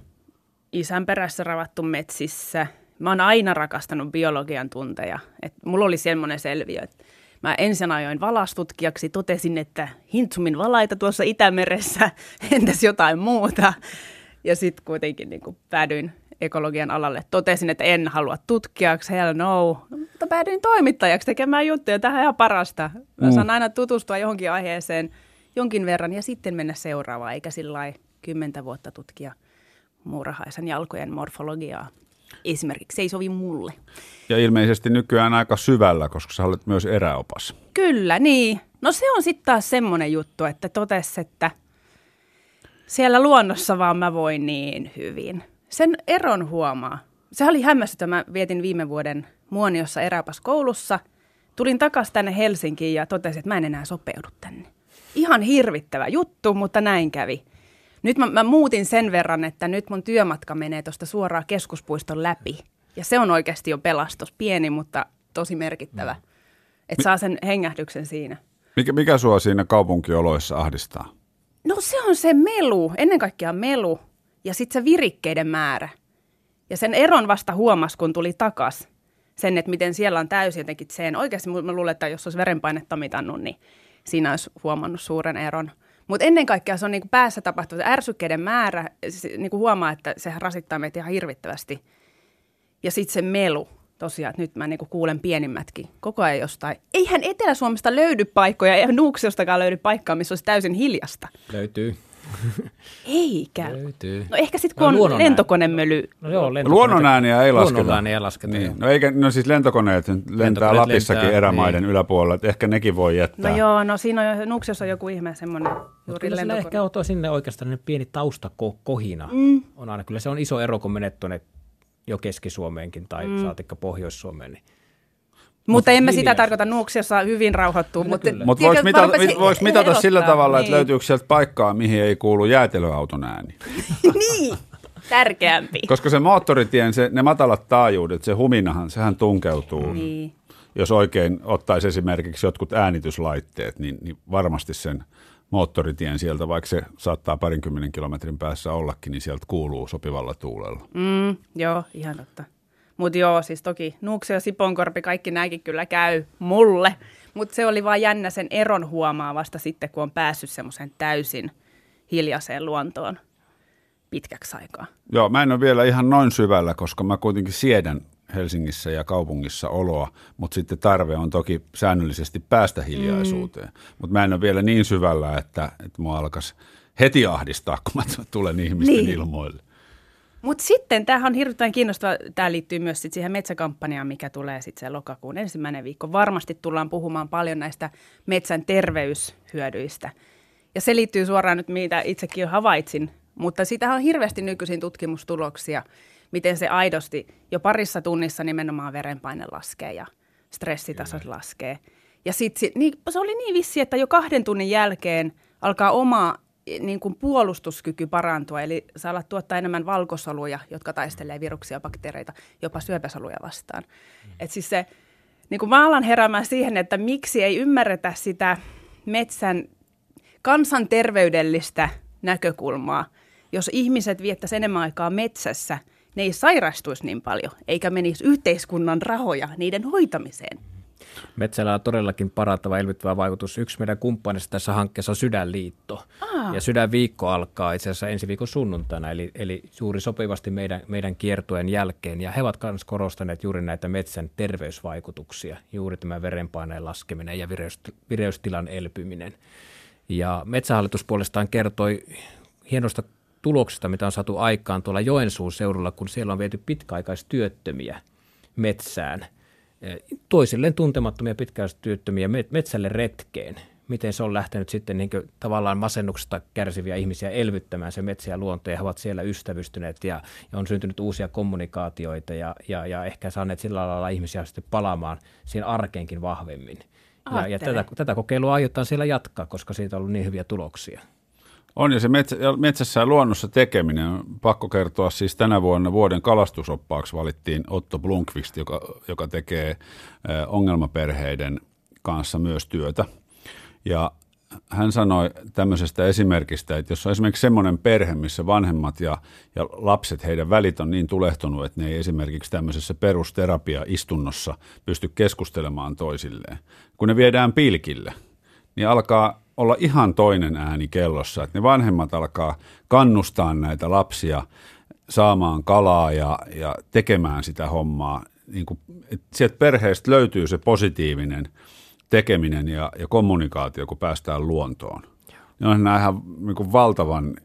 Isän perässä ravattu metsissä. Mä oon aina rakastanut biologian tunteja. Et mulla oli semmoinen selviö, että mä ensin ajoin valastutkijaksi, totesin, että Hintsumin valaita tuossa Itämeressä, entäs jotain muuta. Ja sitten kuitenkin niin päädyin ekologian alalle. Totesin, että en halua tutkijaksi, hell no. Mutta päädyin toimittajaksi tekemään juttuja. Tähän ihan parasta. Mä mm. saan aina tutustua johonkin aiheeseen jonkin verran ja sitten mennä seuraavaan, eikä sillä kymmentä vuotta tutkia muurahaisen jalkojen morfologiaa. Esimerkiksi se ei sovi mulle. Ja ilmeisesti nykyään aika syvällä, koska sä olet myös eräopas. Kyllä, niin. No se on sitten taas semmoinen juttu, että totes, että siellä luonnossa vaan mä voin niin hyvin. Sen eron huomaa. Se oli hämmästyttävä. Mä vietin viime vuoden Muoniossa eräopas koulussa. Tulin takaisin tänne Helsinkiin ja totesin, että mä en enää sopeudu tänne. Ihan hirvittävä juttu, mutta näin kävi. Nyt mä, mä muutin sen verran, että nyt mun työmatka menee tuosta suoraan keskuspuiston läpi. Ja se on oikeasti jo pelastus. Pieni, mutta tosi merkittävä. Että saa sen hengähdyksen siinä. Mikä, mikä sua siinä kaupunkioloissa ahdistaa? No se on se melu, ennen kaikkea melu ja sitten se virikkeiden määrä. Ja sen eron vasta huomas, kun tuli takas sen, että miten siellä on täysin jotenkin sen. Oikeasti mä luulen, että jos olisi verenpainetta mitannut, niin siinä olisi huomannut suuren eron. Mutta ennen kaikkea se on niin kuin päässä tapahtuva ärsykkeiden määrä. Niin kuin huomaa, että sehän rasittaa meitä ihan hirvittävästi. Ja sitten se melu tosiaan, että nyt mä niin kuulen pienimmätkin koko ajan jostain. Eihän Etelä-Suomesta löydy paikkoja, eihän Nuuksiostakaan löydy paikkaa, missä olisi täysin hiljasta. Löytyy. Eikä. Löytyy. No ehkä sitten kun no, on lentokonemöly. No joo, Luonnonääniä ei lasketa. Luonnonääniä ei lasketa. Niin. No, eikä, no siis lentokoneet lentää lentokoneet Lapissakin lentää, erämaiden niin. yläpuolella, että ehkä nekin voi jättää. No joo, no siinä on Nuuksiossa joku ihme semmoinen juuri lentokone. ehkä on sinne oikeastaan pieni taustakohina. Mm. On aina, kyllä se on iso ero, kun menet tuonne jo Keski-Suomeenkin tai mm. saatikka Pohjois-Suomeen. Niin mutta emme sitä tarkoita Nuuksiossa hyvin rauhoittuu. Mutta Mut voiko mitata, voiko mitata sillä tavalla, niin. että löytyykö sieltä paikkaa, mihin ei kuulu jäätelöauton ääni? niin, tärkeämpi. Koska se moottoritien, se, ne matalat taajuudet, se huminahan, sehän tunkeutuu. Niin. Jos oikein ottaisi esimerkiksi jotkut äänityslaitteet, niin, niin varmasti sen moottoritien sieltä, vaikka se saattaa parinkymmenen kilometrin päässä ollakin, niin sieltä kuuluu sopivalla tuulella. Mm, joo, ihan totta. Mutta joo, siis toki Nuuksio ja Siponkorpi, kaikki nämäkin kyllä käy mulle. Mutta se oli vaan jännä sen eron huomaa vasta sitten, kun on päässyt semmoiseen täysin hiljaiseen luontoon pitkäksi aikaa. Joo, mä en ole vielä ihan noin syvällä, koska mä kuitenkin siedän Helsingissä ja kaupungissa oloa, mutta sitten tarve on toki säännöllisesti päästä hiljaisuuteen. Mm. Mutta mä en ole vielä niin syvällä, että, että mua alkaisi heti ahdistaa, kun mä tulen ihmisten niin. ilmoille. Mutta sitten, tämähän on hirveän kiinnostava, tämä liittyy myös sit siihen metsäkampanjaan, mikä tulee sitten se lokakuun ensimmäinen viikko. Varmasti tullaan puhumaan paljon näistä metsän terveyshyödyistä. Ja se liittyy suoraan nyt, mitä itsekin jo havaitsin, mutta siitä on hirveästi nykyisin tutkimustuloksia, miten se aidosti jo parissa tunnissa nimenomaan verenpaine laskee ja stressitasot Kyllä. laskee. Ja sitten niin, se oli niin vissi, että jo kahden tunnin jälkeen alkaa oma niin kuin puolustuskyky parantua, eli saa tuottaa enemmän valkosoluja, jotka taistelee viruksia, bakteereita, jopa syöpäsoluja vastaan. Mm. Et siis se, niin kuin mä alan heräämään siihen, että miksi ei ymmärretä sitä metsän kansanterveydellistä näkökulmaa. Jos ihmiset viettäisi enemmän aikaa metsässä, ne ei sairastuisi niin paljon, eikä menisi yhteiskunnan rahoja niiden hoitamiseen. Metsällä on todellakin parantava elvyttävä vaikutus. Yksi meidän kumppanista tässä hankkeessa on Sydänliitto. Aa. Ja Sydänviikko alkaa itse asiassa ensi viikon sunnuntaina, eli, eli juuri sopivasti meidän, meidän kiertojen jälkeen. Ja he ovat myös korostaneet juuri näitä metsän terveysvaikutuksia, juuri tämä verenpaineen laskeminen ja vireystilan elpyminen. Ja Metsähallitus puolestaan kertoi hienosta tuloksista, mitä on saatu aikaan tuolla Joensuun seudulla, kun siellä on viety pitkäaikaistyöttömiä metsään, toisilleen tuntemattomia pitkäaikaistyöttömiä metsälle retkeen. Miten se on lähtenyt sitten niin tavallaan masennuksesta kärsiviä ihmisiä elvyttämään se metsä ja luonto, ja he ovat siellä ystävystyneet ja, ja on syntynyt uusia kommunikaatioita ja, ja, ja ehkä saaneet sillä lailla ihmisiä sitten palaamaan siihen arkeenkin vahvemmin. Ja, ja tätä, tätä kokeilua aiotaan siellä jatkaa, koska siitä on ollut niin hyviä tuloksia. On ja se metsä, metsässä ja luonnossa tekeminen, pakko kertoa siis tänä vuonna vuoden kalastusoppaaksi valittiin Otto Blunkvist, joka, joka tekee ongelmaperheiden kanssa myös työtä. Ja hän sanoi tämmöisestä esimerkistä, että jos on esimerkiksi semmoinen perhe, missä vanhemmat ja, ja lapset, heidän välit on niin tulehtunut, että ne ei esimerkiksi tämmöisessä perusterapia-istunnossa pysty keskustelemaan toisilleen. Kun ne viedään pilkille, niin alkaa olla ihan toinen ääni kellossa, että ne vanhemmat alkaa kannustaa näitä lapsia saamaan kalaa ja, ja tekemään sitä hommaa. Niin kuin, että sieltä perheestä löytyy se positiivinen tekeminen ja, ja kommunikaatio, kun päästään luontoon. Ne on nämä ihan niin kuin valtavan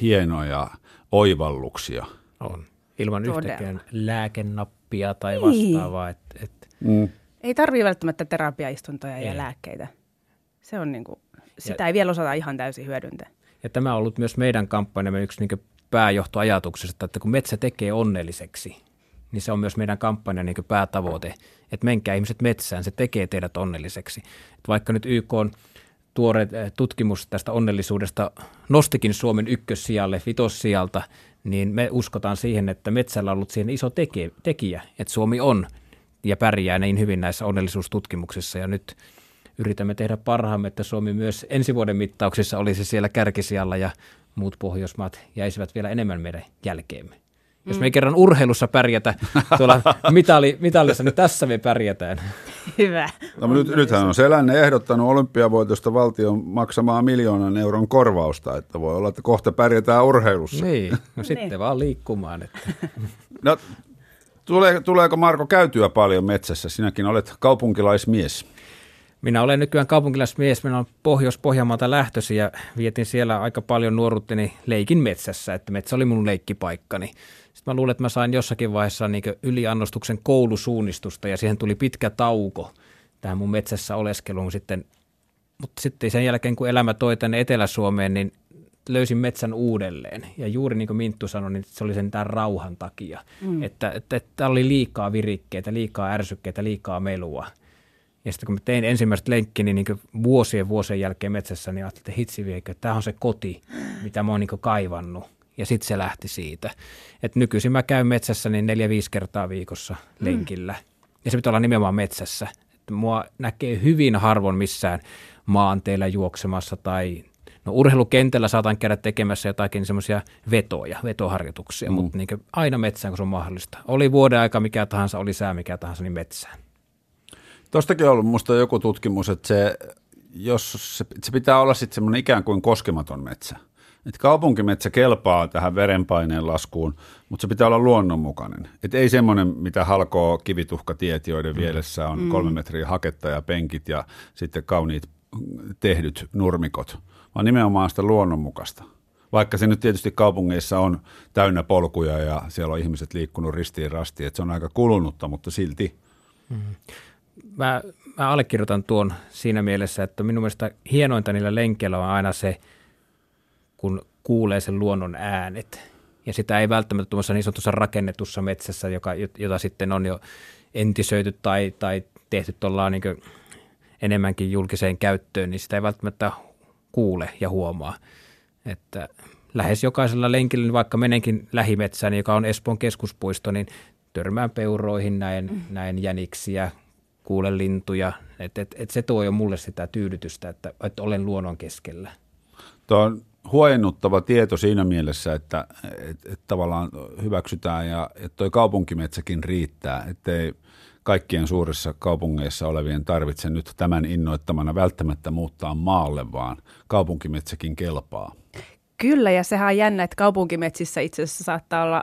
hienoja oivalluksia. On. Ilman Todella. yhtäkään lääkenappia tai niin. vastaavaa. Et, et. Mm. Ei tarvitse välttämättä terapiaistuntoja ei. ja lääkkeitä. Se on niin kuin sitä ja, ei vielä osata ihan täysin hyödyntää. Ja tämä on ollut myös meidän kampanjamme yksi niin pääjohtoajatuksesta, että kun metsä tekee onnelliseksi, niin se on myös meidän kampanjan niin päätavoite, että menkää ihmiset metsään, se tekee teidät onnelliseksi. Että vaikka nyt YK on tuore eh, tutkimus tästä onnellisuudesta nostikin Suomen ykkössijalle, vitossijalta, niin me uskotaan siihen, että metsällä on ollut siihen iso tekijä, että Suomi on ja pärjää niin hyvin näissä onnellisuustutkimuksissa. Ja nyt yritämme tehdä parhaamme, että Suomi myös ensi vuoden mittauksissa olisi siellä kärkisijalla ja muut Pohjoismaat jäisivät vielä enemmän meidän jälkeemme. Jos me ei mm. kerran urheilussa pärjätä tuolla mitali, mitallissa, niin tässä me pärjätään. Hyvä. No, nyt, nythän on Selänne ehdottanut olympiavoitosta valtion maksamaan miljoonan euron korvausta, että voi olla, että kohta pärjätään urheilussa. Niin, no sitten niin. vaan liikkumaan. Että. No, tulee, tuleeko Marko käytyä paljon metsässä? Sinäkin olet kaupunkilaismies. Minä olen nykyään kaupunkilaismies, minä olen Pohjois-Pohjanmaalta lähtöisin ja vietin siellä aika paljon nuoruutteni leikin metsässä, että metsä oli mun leikkipaikkani. Sitten mä luulen, että mä sain jossakin vaiheessa niin yliannostuksen koulusuunnistusta ja siihen tuli pitkä tauko tähän mun metsässä oleskeluun sitten. Mutta sitten sen jälkeen, kun elämä toi tänne Etelä-Suomeen, niin löysin metsän uudelleen. Ja juuri niin kuin Minttu sanoi, niin se oli sen tämän rauhan takia. Mm. Että, että, että oli liikaa virikkeitä, liikaa ärsykkeitä, liikaa melua – ja sitten kun mä tein ensimmäistä lenkkini niin vuosien vuosien jälkeen metsässä, niin ajattelin, että hitsi viekö, että tämä on se koti, mitä mä oon niin kaivannut. Ja sitten se lähti siitä. Että nykyisin mä käyn metsässä niin neljä-viisi kertaa viikossa lenkillä. Mm. Ja se pitää olla nimenomaan metsässä. Että mua näkee hyvin harvoin missään maanteilla juoksemassa tai No urheilukentällä saatan käydä tekemässä jotakin semmoisia vetoja, vetoharjoituksia, mm. mutta niin aina metsään, kun se on mahdollista. Oli vuoden aika mikä tahansa, oli sää mikä tahansa, niin metsään. Tuostakin on ollut minusta joku tutkimus, että se, jos se, se pitää olla sitten semmoinen ikään kuin koskematon metsä. Et kaupunkimetsä kelpaa tähän verenpaineen laskuun, mutta se pitää olla luonnonmukainen. Et ei semmoinen, mitä halkoo kivituhkatiet, joiden mm. vielessä on mm. kolme metriä haketta ja penkit ja sitten kauniit tehdyt nurmikot, vaan nimenomaan sitä luonnonmukaista. Vaikka se nyt tietysti kaupungeissa on täynnä polkuja ja siellä on ihmiset liikkunut ristiin rastiin, että se on aika kulunutta, mutta silti. Mm mä, mä allekirjoitan tuon siinä mielessä, että minun mielestä hienointa niillä lenkeillä on aina se, kun kuulee sen luonnon äänet. Ja sitä ei välttämättä tuossa niin sanotussa rakennetussa metsässä, joka, jota sitten on jo entisöity tai, tai tehty tuolla niin enemmänkin julkiseen käyttöön, niin sitä ei välttämättä kuule ja huomaa. Että lähes jokaisella lenkillä, niin vaikka menenkin lähimetsään, joka on Espoon keskuspuisto, niin törmään peuroihin, näin, mm. näin jäniksiä, kuule lintuja. Et, et, et se tuo jo mulle sitä tyydytystä, että, että olen luonnon keskellä. Tuo on huojennuttava tieto siinä mielessä, että et, et tavallaan hyväksytään ja että tuo kaupunkimetsäkin riittää, ettei kaikkien suurissa kaupungeissa olevien tarvitse nyt tämän innoittamana välttämättä muuttaa maalle, vaan kaupunkimetsäkin kelpaa. Kyllä, ja sehän on jännä, että kaupunkimetsissä itse asiassa saattaa olla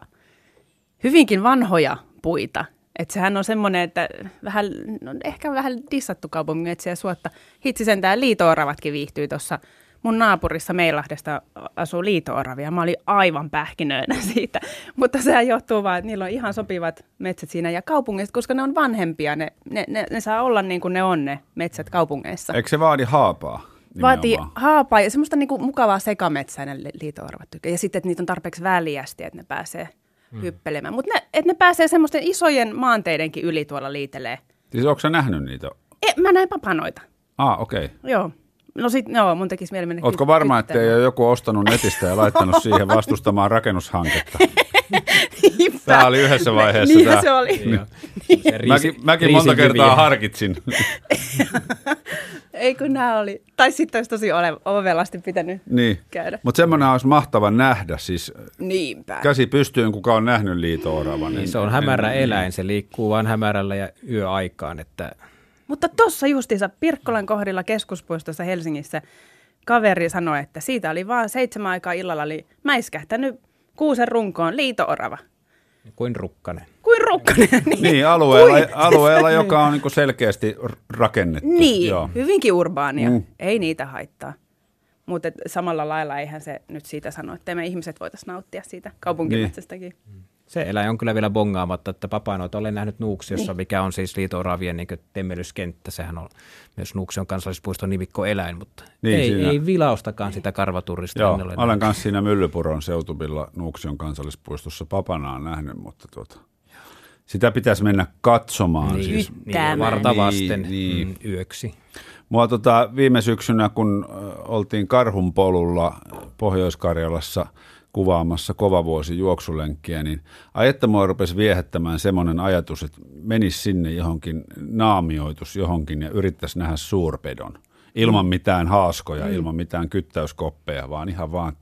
hyvinkin vanhoja puita, että sehän on semmoinen, että vähän, no ehkä vähän dissattu kaupungin etsiä suotta. Hitsi sentään liitooravatkin viihtyy tuossa mun naapurissa Meilahdesta asuu liito-oravia. Mä olin aivan pähkinöinä siitä, mutta se johtuu vaan, että niillä on ihan sopivat metsät siinä ja kaupungeissa, koska ne on vanhempia, ne, ne, ne, ne saa olla niin kuin ne on ne metsät kaupungeissa. Eikö se vaadi haapaa? Vaatii haapaa ja semmoista niinku mukavaa sekametsäinen liito-oravat Ja sitten, että niitä on tarpeeksi väliästi, että ne pääsee hmm. hyppelemään. Mutta ne, että ne pääsee semmoisten isojen maanteidenkin yli tuolla liitelee. Siis onko sä nähnyt niitä? E, mä näin papanoita. Ah, okei. Okay. Joo. No sit, joo, mun tekisi mieli mennä Ootko varma, että ei ole joku ostanut netistä ja laittanut siihen vastustamaan rakennushanketta? Tämä oli yhdessä vaiheessa. Niin tämä. se oli. Niin. mäkin, mäkin monta kertaa harkitsin. ei kun nämä oli. Tai sitten olisi tosi ovelasti pitänyt niin. käydä. Mutta semmoinen olisi mahtava nähdä. Siis Niinpä. Käsi pystyyn, kuka on nähnyt liito-oravan. Niin, se on hämärä eläin. Se liikkuu vain hämärällä ja yöaikaan. Että mutta tuossa justiinsa Pirkkolan kohdilla keskuspuistossa Helsingissä kaveri sanoi, että siitä oli vain seitsemän aikaa illalla oli mäiskähtänyt kuusen runkoon liito-orava. Kuin rukkanen. Kuin rukkanen. Niin, niin alueella, Kuin... alueella, joka on niin selkeästi rakennettu. Niin, Joo. hyvinkin urbaania. Mm. Ei niitä haittaa. Mutta samalla lailla eihän se nyt siitä sano, että me ihmiset voitaisiin nauttia siitä kaupunkimetsästäkin. Niin. Se eläin on kyllä vielä bongaamatta, että papanoita olen nähnyt Nuuksiossa, niin. mikä on siis liito-oravien niin temmelyskenttä. Sehän on myös Nuuksion kansallispuiston nimikko eläin, mutta niin, ei, siinä. ei vilaustakaan sitä karvaturista. Joo, olen, olen kanssa siinä Myllypuron seutuvilla Nuuksion kansallispuistossa papanaan nähnyt, mutta tuota, sitä pitäisi mennä katsomaan. Niin, siis. niin varta vasten niin, niin. Mm, yöksi. Mua tota, viime syksynä, kun oltiin Karhun polulla Pohjois-Karjalassa – kuvaamassa kovavuosi juoksulenkkiä, niin ajetta mua rupesi viehättämään semmoinen ajatus, että menisi sinne johonkin naamioitus johonkin ja yrittäisi nähdä suurpedon. Ilman mitään haaskoja, mm. ilman mitään kyttäyskoppeja, vaan ihan vaan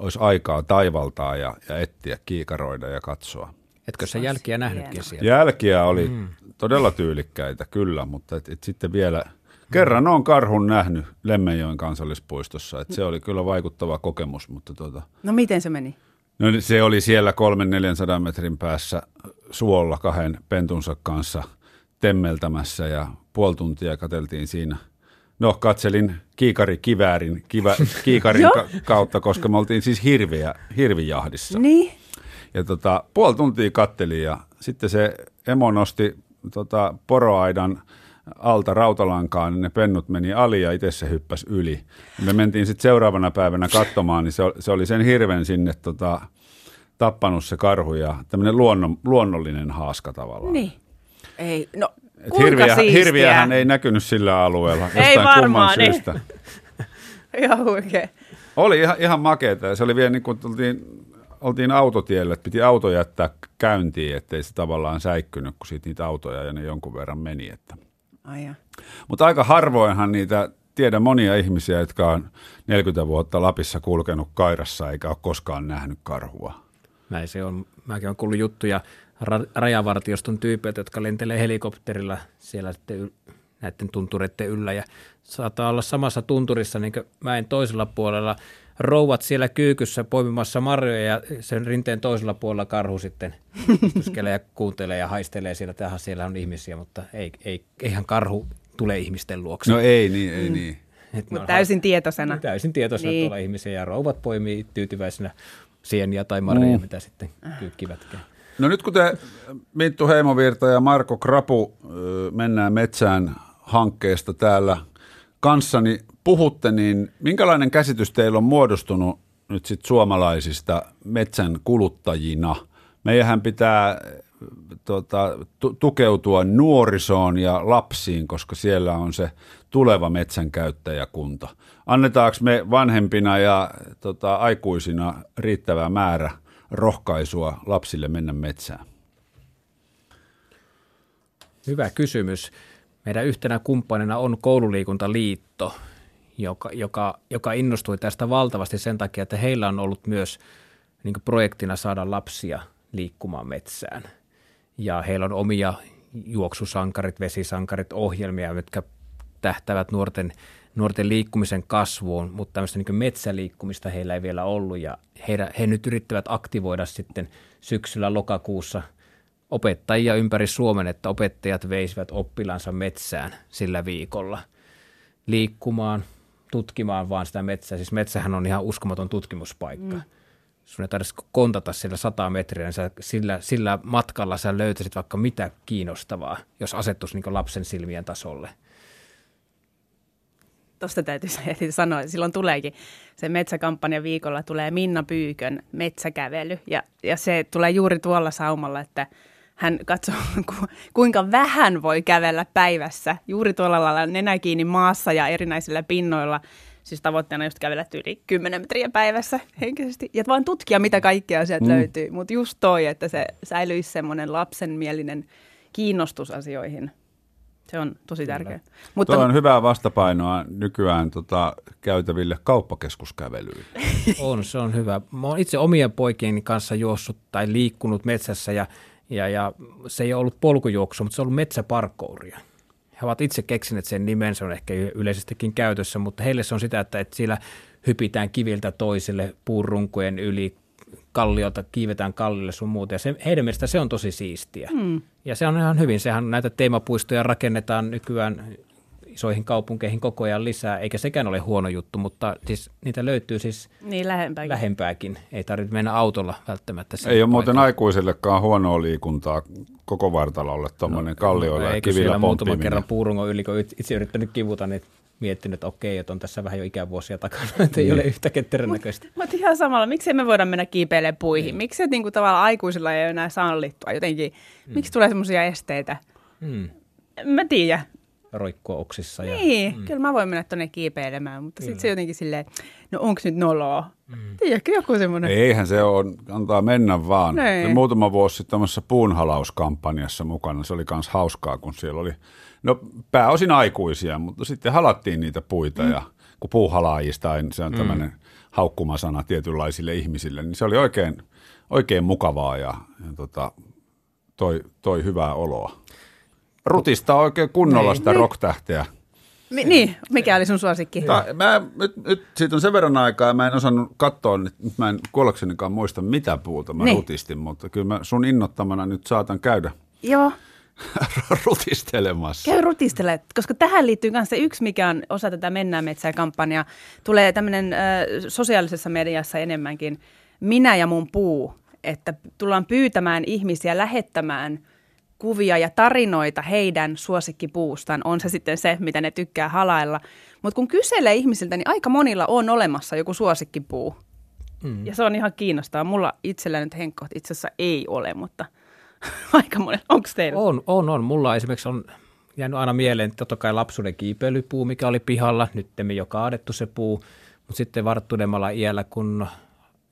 olisi aikaa taivaltaa ja, ja etsiä, kiikaroida ja katsoa. Etkö se jälkiä nähnytkin siellä? Jälkiä oli mm. todella tyylikkäitä, kyllä, mutta et, et sitten vielä – Kerran on karhun nähnyt Lemmenjoen kansallispuistossa, että se oli kyllä vaikuttava kokemus. Mutta tuota, no miten se meni? No se oli siellä 300-400 metrin päässä suolla kahden pentunsa kanssa temmeltämässä ja puoli tuntia katseltiin siinä. No katselin kiikarikiväärin kivä, kiikarin ka- kautta, koska me oltiin siis hirviä, hirvijahdissa. Niin. Ja tota, puoli tuntia kattelin ja sitten se emo nosti tota, poroaidan – alta rautalankaan, niin ne pennut meni ali ja itse se hyppäsi yli. Me mentiin sitten seuraavana päivänä katsomaan, niin se, se oli sen hirven sinne tota, tappanut se karhu ja tämmöinen luonnon, luonnollinen haaska tavallaan. Niin. Ei, no Et hirviä, hirviähän ei näkynyt sillä alueella ei varmaan, ei. syystä. Ihan huikea. Oli ihan, ihan makeeta ja se oli vielä niin kuin tultiin, oltiin autotielle, että piti auto jättää käyntiin, ettei se tavallaan säikkynyt, kun siitä niitä autoja ja ne jonkun verran meni. Että. Mutta aika harvoinhan niitä tiedän monia ihmisiä, jotka on 40 vuotta Lapissa kulkenut kairassa eikä ole koskaan nähnyt karhua. Näin se on. Mäkin olen kuullut juttuja ra- rajavartioston tyypeiltä, jotka lentelee helikopterilla siellä sitten näiden tuntureiden yllä ja saattaa olla samassa tunturissa niin mäen toisella puolella rouvat siellä kyykyssä poimimassa marjoja ja sen rinteen toisella puolella karhu sitten istuskelee ja kuuntelee ja haistelee siellä. Tähän siellä on ihmisiä, mutta ei, ei, eihän karhu tule ihmisten luokse. No ei niin, ei mm. niin. Mutta täysin tietoisena. Niin, täysin tietoisena niin. tuolla ihmisiä ja rouvat poimii tyytyväisenä sieniä tai marjoja, mm. mitä sitten kyykkivätkään. No nyt kun te Minttu Heimovirta ja Marko Krapu mennään metsään hankkeesta täällä kanssani puhutte, niin minkälainen käsitys teillä on muodostunut nyt sit suomalaisista metsän kuluttajina? Meidän pitää tota, tukeutua nuorisoon ja lapsiin, koska siellä on se tuleva metsän käyttäjäkunta. Annetaanko me vanhempina ja tota, aikuisina riittävä määrä rohkaisua lapsille mennä metsään? Hyvä kysymys. Meidän yhtenä kumppanina on Koululiikuntaliitto, joka, joka, joka innostui tästä valtavasti sen takia, että heillä on ollut myös niin projektina saada lapsia liikkumaan metsään. Ja heillä on omia juoksusankarit, vesisankarit, ohjelmia, jotka tähtävät nuorten, nuorten liikkumisen kasvuun, mutta tämmöistä niin metsäliikkumista heillä ei vielä ollut. Ja he, he nyt yrittävät aktivoida sitten syksyllä lokakuussa opettajia ympäri Suomen, että opettajat veisivät oppilansa metsään sillä viikolla liikkumaan – tutkimaan vaan sitä metsää. Siis metsähän on ihan uskomaton tutkimuspaikka. Mm. Sun ei tarvitse kontata sillä 100 metriä, niin sä, sillä, sillä matkalla sä löytäisit vaikka mitä kiinnostavaa, jos asettuisi niin lapsen silmien tasolle. Tuosta täytyy heti sanoa, että silloin tuleekin se metsäkampanja viikolla tulee Minna Pyykön metsäkävely ja, ja se tulee juuri tuolla saumalla, että hän katsoo, kuinka vähän voi kävellä päivässä juuri tuolla lailla nenä kiinni maassa ja erinäisillä pinnoilla. Siis tavoitteena just kävellä yli 10 metriä päivässä henkisesti. Ja vaan tutkia, mitä kaikkea sieltä mm. löytyy. Mutta just toi, että se säilyisi semmoinen lapsenmielinen kiinnostus asioihin. Se on tosi tärkeää. Mutta Tuo on hyvää vastapainoa nykyään tota, käytäville kauppakeskuskävelyille. on, se on hyvä. Mä oon itse omien poikien kanssa juossut tai liikkunut metsässä ja, ja, ja se ei ollut polkujuoksu, mutta se on ollut metsäparkkouria. He ovat itse keksineet sen nimen, se on ehkä yleisestikin käytössä, mutta heille se on sitä, että, että siellä hypitään kiviltä toisille puurunkojen yli, kalliolta kiivetään kallille sun muuta. Ja se, heidän mielestä se on tosi siistiä. Mm. Ja se on ihan hyvin. Sehän näitä teemapuistoja rakennetaan nykyään isoihin kaupunkeihin koko ajan lisää, eikä sekään ole huono juttu, mutta siis niitä löytyy siis niin, lähempääkin. lähempääkin. Ei tarvitse mennä autolla välttämättä. Ei ole paikalla. muuten aikuisillekaan huonoa liikuntaa koko vartalolle, tuommoinen no, kallioilla no, ja kivillä muutama kerran puurungon yli, kun itse yrittänyt kivuta, niin miettinyt, että okei, että on tässä vähän jo ikävuosia takana, että ei niin. ole yhtä ketterän näköistä. Mutta ihan samalla, miksi me voida mennä kiipeilemään puihin? Niin. Miksi niin kuin, tavallaan aikuisilla ei ole enää sallittua jotenkin? Mm. Miksi tulee semmoisia esteitä? Mm. Mä tiedä. Roikkua oksissa. Ja, niin, mm. kyllä mä voin mennä tuonne kiipeilemään, mutta sitten se jotenkin silleen, no onko nyt noloa? Mm. Tiedätkö, joku semmoinen. Eihän se on, antaa mennä vaan. Niin. Muutama vuosi sitten tämmöisessä puunhalauskampanjassa mukana, se oli myös hauskaa, kun siellä oli – No pääosin aikuisia, mutta sitten halattiin niitä puita mm. ja kun puuhalaajista, se on mm. tämmöinen haukkumasana tietynlaisille ihmisille, niin se oli oikein, oikein mukavaa ja, ja tota, toi, toi hyvää oloa. Rutista oikein kunnolla niin, sitä niin. rocktähteä. Mi- niin, mikä oli sun suosikki? Ta, mä, nyt, nyt, siitä on sen verran aikaa, mä en osannut katsoa, nyt mä en kuollaksenikaan muista mitä puuta mä niin. rutistin, mutta kyllä mä sun innottamana nyt saatan käydä. Joo. rutistelemassa. Käy rutistele, koska tähän liittyy myös se yksi, mikä on osa tätä Mennään metsään kampanjaa. Tulee tämmöinen äh, sosiaalisessa mediassa enemmänkin minä ja mun puu, että tullaan pyytämään ihmisiä lähettämään kuvia ja tarinoita heidän suosikkipuustaan. On se sitten se, mitä ne tykkää halailla. Mutta kun kyselee ihmisiltä, niin aika monilla on olemassa joku suosikkipuu. Mm. Ja se on ihan kiinnostavaa. Mulla itsellä nyt Henkko itse asiassa ei ole, mutta – aika monen. Onko teillä? On, on, on. Mulla esimerkiksi on jäänyt aina mieleen, totta kai lapsuuden kiipeilypuu, mikä oli pihalla. Nyt emme jo kaadettu se puu, mutta sitten varttuneemmalla iällä, kun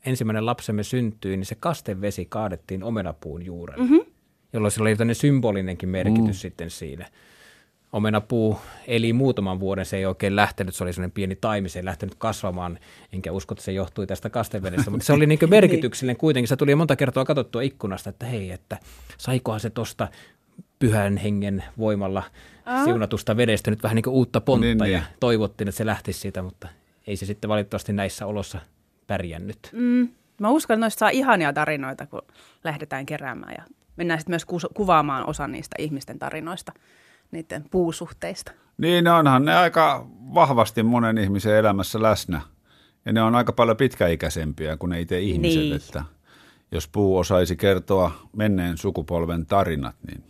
ensimmäinen lapsemme syntyi, niin se kastevesi kaadettiin omenapuun juurelle, mm-hmm. Jolloin sillä oli symbolinenkin merkitys mm. sitten siinä omenapuu eli muutaman vuoden, se ei oikein lähtenyt, se oli sellainen pieni taimi, se ei lähtenyt kasvamaan, enkä usko, että se johtui tästä kastevedestä, mutta se oli niin merkityksellinen kuitenkin. Se tuli monta kertaa katsottua ikkunasta, että hei, että saikohan se tuosta pyhän hengen voimalla Aa. siunatusta vedestä nyt vähän niin kuin uutta pontta niin, ja niin. toivottiin, että se lähtisi siitä, mutta ei se sitten valitettavasti näissä olossa pärjännyt. Mm. Mä uskon, että noista saa ihania tarinoita, kun lähdetään keräämään ja mennään sitten myös kuvaamaan osa niistä ihmisten tarinoista niiden puusuhteista. Niin, onhan ne aika vahvasti monen ihmisen elämässä läsnä. Ja ne on aika paljon pitkäikäisempiä kuin ne itse ihmiset, niin. että jos puu osaisi kertoa menneen sukupolven tarinat, niin...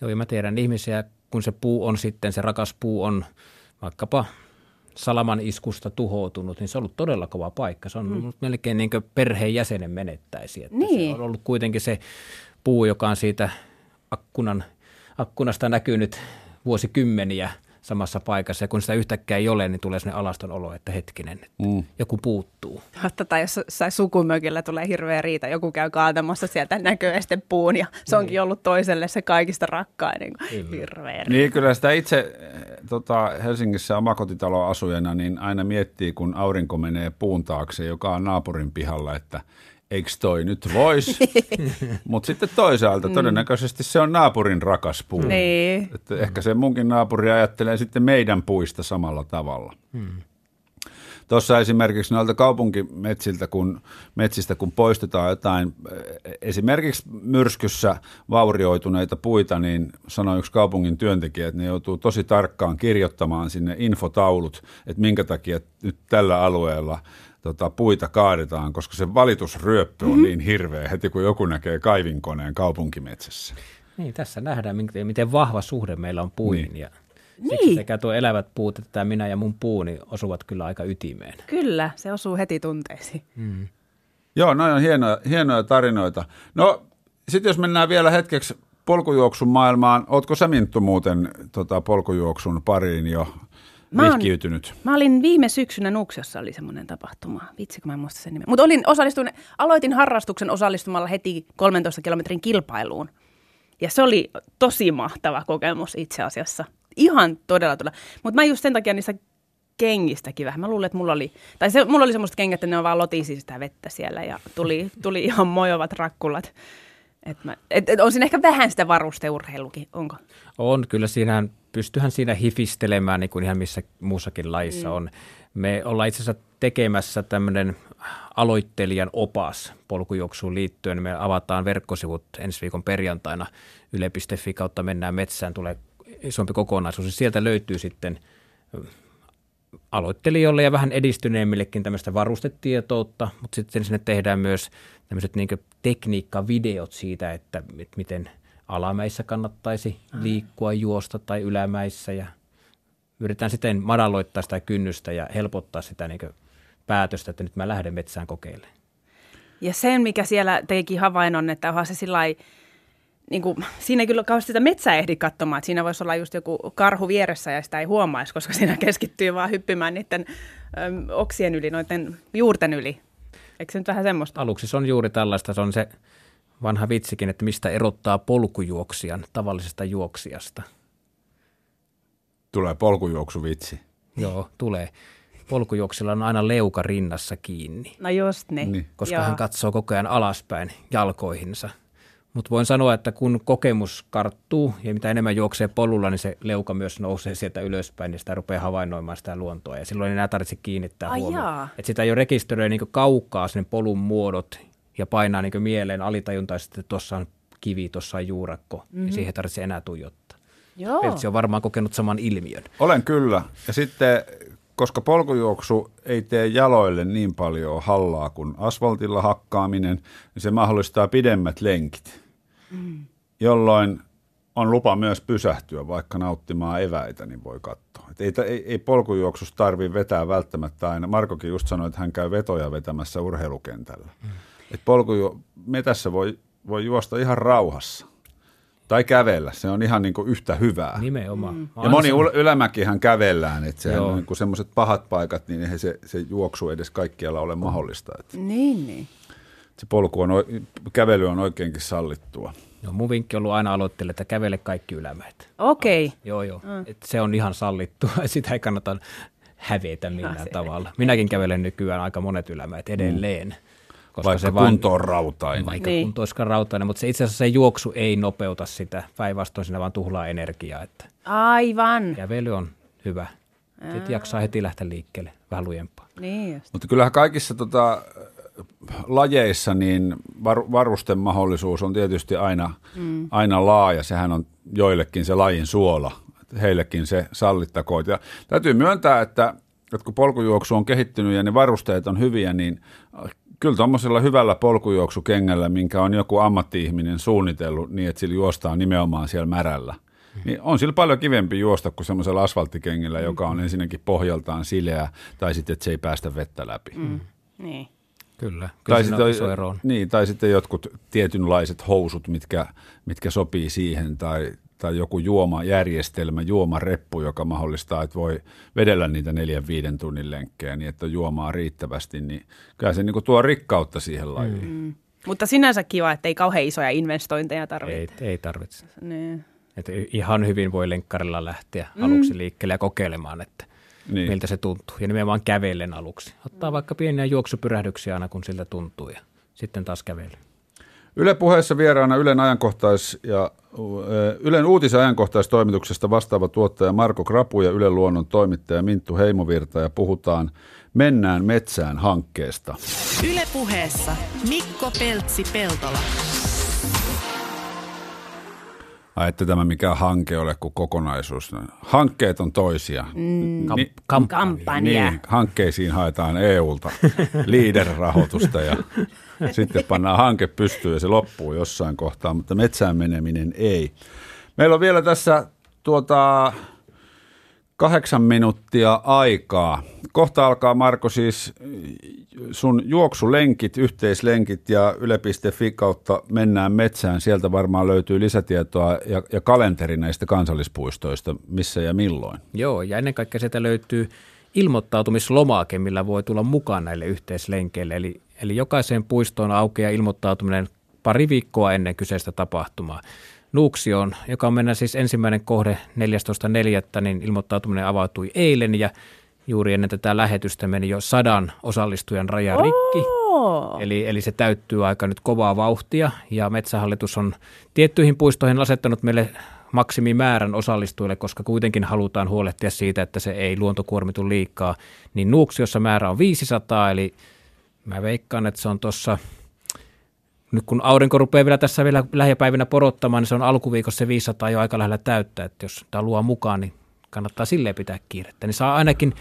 Joo, ja mä tiedän ihmisiä, kun se puu on sitten, se rakas puu on vaikkapa salaman iskusta tuhoutunut, niin se on ollut todella kova paikka. Se on mm. melkein niin kuin perheenjäsenen menettäisi. Että niin. Se on ollut kuitenkin se puu, joka on siitä akkunan – akkunasta näkynyt vuosikymmeniä samassa paikassa ja kun sitä yhtäkkiä ei ole, niin tulee sellainen alaston olo, että hetkinen, että mm. joku puuttuu. Tai jos sai sukumökillä tulee hirveä riita, joku käy kaatamassa sieltä näköeste puun ja se onkin niin. ollut toiselle se kaikista rakkain niin hirveä riita. Niin kyllä sitä itse tota, Helsingissä omakotitaloasujana niin aina miettii, kun aurinko menee puun taakse, joka on naapurin pihalla, että – eikö toi nyt vois? Mutta sitten toisaalta mm. todennäköisesti se on naapurin rakas puu. Niin. Että ehkä se munkin naapuri ajattelee sitten meidän puista samalla tavalla. Mm. Tuossa esimerkiksi noilta kaupunkimetsiltä, kun, metsistä kun poistetaan jotain esimerkiksi myrskyssä vaurioituneita puita, niin sanoi yksi kaupungin työntekijä, että ne joutuu tosi tarkkaan kirjoittamaan sinne infotaulut, että minkä takia nyt tällä alueella tota, puita kaadetaan, koska se valitusryöppy on mm-hmm. niin hirveä heti, kun joku näkee kaivinkoneen kaupunkimetsässä. Niin, tässä nähdään, miten vahva suhde meillä on puihin niin. ja Siksi niin. sekä tuo elävät puut että tämä minä ja mun puuni osuvat kyllä aika ytimeen. Kyllä, se osuu heti tunteisiin. Mm. Joo, noin on hienoja, hienoja tarinoita. No, sitten jos mennään vielä hetkeksi polkujuoksun maailmaan. Ootko sä Minttu muuten tota, polkujuoksun pariin jo mä vihkiytynyt? Mä olin viime syksynä Nuksiossa oli semmoinen tapahtuma. Vitsi, kun mä en muista sen nimen. Mutta olin osallistun, aloitin harrastuksen osallistumalla heti 13 kilometrin kilpailuun. Ja se oli tosi mahtava kokemus itse asiassa ihan todella todella. Mutta mä just sen takia niissä kengistäkin vähän. Mä luulen, että mulla oli, tai se, mulla oli semmoista kengät, että ne on vaan lotisi sitä vettä siellä ja tuli, tuli ihan mojovat rakkulat. Et mä, et, et on siinä ehkä vähän sitä varusteurheilukin, onko? On, kyllä siinä pystyhän siinä hifistelemään niin kuin ihan missä muussakin laissa mm. on. Me ollaan itse asiassa tekemässä tämmöinen aloittelijan opas polkujuoksuun liittyen. Me avataan verkkosivut ensi viikon perjantaina yle.fi kautta mennään metsään, tulee isompi kokonaisuus. Sieltä löytyy sitten aloittelijoille ja vähän edistyneemmillekin tämmöistä varustetietoutta, mutta sitten sinne tehdään myös tämmöiset niin tekniikkavideot siitä, että, että miten alamäissä kannattaisi liikkua, juosta tai ylämäissä ja yritetään siten madalloittaa sitä kynnystä ja helpottaa sitä niin päätöstä, että nyt mä lähden metsään kokeilemaan. Ja sen, mikä siellä teikin havainnon, että onhan se sillä niin kuin, siinä ei kyllä kauheasti sitä metsää ehdi katsomaan, että siinä voisi olla just joku karhu vieressä ja sitä ei huomaisi, koska siinä keskittyy vaan hyppimään niiden äm, oksien yli, noiden juurten yli. Eikö se nyt vähän semmoista? Aluksi se on juuri tällaista, se on se vanha vitsikin, että mistä erottaa polkujuoksijan tavallisesta juoksijasta. Tulee polkujuoksuvitsi. Joo, tulee. Polkujuoksilla on aina leuka rinnassa kiinni. No just niin. niin. Koska Joo. hän katsoo koko ajan alaspäin jalkoihinsa – mutta voin sanoa, että kun kokemus karttuu ja mitä enemmän juoksee polulla, niin se leuka myös nousee sieltä ylöspäin ja sitä rupeaa havainnoimaan sitä luontoa. Ja silloin ei enää tarvitse kiinnittää huomioon. Että sitä jo rekisteröi niin kaukaa sinne polun muodot ja painaa niin mieleen alitajuntaisesti, että tuossa on kivi, tuossa on juurakko. Mm-hmm. Ja siihen ei tarvitse enää tuijottaa. Joo. Peltsi on varmaan kokenut saman ilmiön. Olen kyllä. Ja sitten koska polkujuoksu ei tee jaloille niin paljon hallaa kuin asfaltilla hakkaaminen, niin se mahdollistaa pidemmät lenkit mm. jolloin on lupa myös pysähtyä, vaikka nauttimaan eväitä, niin voi katsoa. Et ei, ei, ei polkujuoksusta tarvitse vetää välttämättä aina. Markokin just sanoi, että hän käy vetoja vetämässä urheilukentällä. Mm. Et polkuju, metässä voi, voi juosta ihan rauhassa. Tai kävellä, se on ihan niin kuin yhtä hyvää. Nimenomaan. Mm. Ja moni ul- ylämäkihän kävellään, että se on niin semmoiset pahat paikat, niin eihän se, se juoksu edes kaikkialla ole mahdollista. Että. Niin, niin se polku on, kävely on oikeinkin sallittua. No, mun vinkki on ollut aina aloittele, että kävele kaikki ylämäet. Okei. Okay. Joo, joo. Mm. Et se on ihan sallittua. Sitä ei kannata hävetä millään no, tavalla. Minäkin kävelen nykyään aika monet ylämäet edelleen. Mm. Koska vaikka se kunto on rautainen. Vaikka niin. kunto olisikaan rautainen, mutta se itse asiassa se juoksu ei nopeuta sitä. Päinvastoin siinä vaan tuhlaa energiaa. Että Aivan. Kävely on hyvä. Sitten jaksaa heti lähteä liikkeelle vähän lujempaa. Niin just. Mutta kyllähän kaikissa tota, lajeissa niin var, varusten mahdollisuus on tietysti aina, mm. aina laaja. Sehän on joillekin se lajin suola, heillekin se sallittakoon. Ja täytyy myöntää, että, että kun polkujuoksu on kehittynyt ja ne varusteet on hyviä, niin kyllä tuommoisella hyvällä polkujuoksukengällä, minkä on joku ammatti-ihminen suunnitellut niin, että sillä juostaan nimenomaan siellä märällä, mm. niin on sillä paljon kivempi juosta kuin semmoisella asfalttikengillä, joka on ensinnäkin pohjaltaan sileä tai sitten, että se ei päästä vettä läpi. Mm. Niin. Kyllä, kyllä tai sitten, iso ero on. Niin, tai sitten jotkut tietynlaiset housut, mitkä, mitkä sopii siihen, tai, tai joku juomajärjestelmä, juomareppu, joka mahdollistaa, että voi vedellä niitä neljän viiden tunnin lenkkejä niin, että juomaa riittävästi, niin kyllä se niin kuin tuo rikkautta siihen lajiin. Mm. Mutta sinänsä kiva, että ei kauhean isoja investointeja tarvitse. Ei, ei tarvitse. Niin. Että ihan hyvin voi lenkkarilla lähteä mm. aluksi liikkeelle ja kokeilemaan, että niin. miltä se tuntuu. Ja nimenomaan kävellen aluksi. Ottaa vaikka pieniä juoksupyrähdyksiä aina, kun siltä tuntuu ja sitten taas kävely. Yle puheessa vieraana Ylen ajankohtais- ja Ylen uutisajankohtaistoimituksesta vastaava tuottaja Marko Krapu ja Ylen luonnon toimittaja Minttu Heimovirta ja puhutaan Mennään metsään hankkeesta. Yle puheessa Mikko Peltsi-Peltola. Ai, että tämä mikä hanke ole kuin kokonaisuus. Hankkeet on toisia. Mm, Ni- kam- kampanja. Niin, hankkeisiin haetaan EUlta leader-rahoitusta ja sitten pannaan hanke pystyyn ja se loppuu jossain kohtaa, mutta metsään meneminen ei. Meillä on vielä tässä tuota, kahdeksan minuuttia aikaa. Kohta alkaa Marko siis sun juoksulenkit, yhteislenkit ja yle.fi kautta mennään metsään. Sieltä varmaan löytyy lisätietoa ja, ja kalenteri näistä kansallispuistoista, missä ja milloin. Joo, ja ennen kaikkea sieltä löytyy ilmoittautumislomake, millä voi tulla mukaan näille yhteislenkeille. Eli, eli jokaiseen puistoon aukeaa ilmoittautuminen pari viikkoa ennen kyseistä tapahtumaa. Nuuksioon, joka on mennä siis ensimmäinen kohde 14.4., niin ilmoittautuminen avautui eilen ja juuri ennen tätä lähetystä meni jo sadan osallistujan raja rikki. Oh. Eli, eli se täyttyy aika nyt kovaa vauhtia ja Metsähallitus on tiettyihin puistoihin asettanut meille maksimimäärän osallistujille, koska kuitenkin halutaan huolehtia siitä, että se ei luontokuormitu liikaa. Niin Nuuksiossa määrä on 500, eli mä veikkaan, että se on tuossa, nyt kun aurinko rupeaa vielä tässä vielä lähipäivinä porottamaan, niin se on alkuviikossa se 500 jo aika lähellä täyttää, että jos tämä luo mukaan, niin kannattaa silleen pitää kiirettä. Niin saa ainakin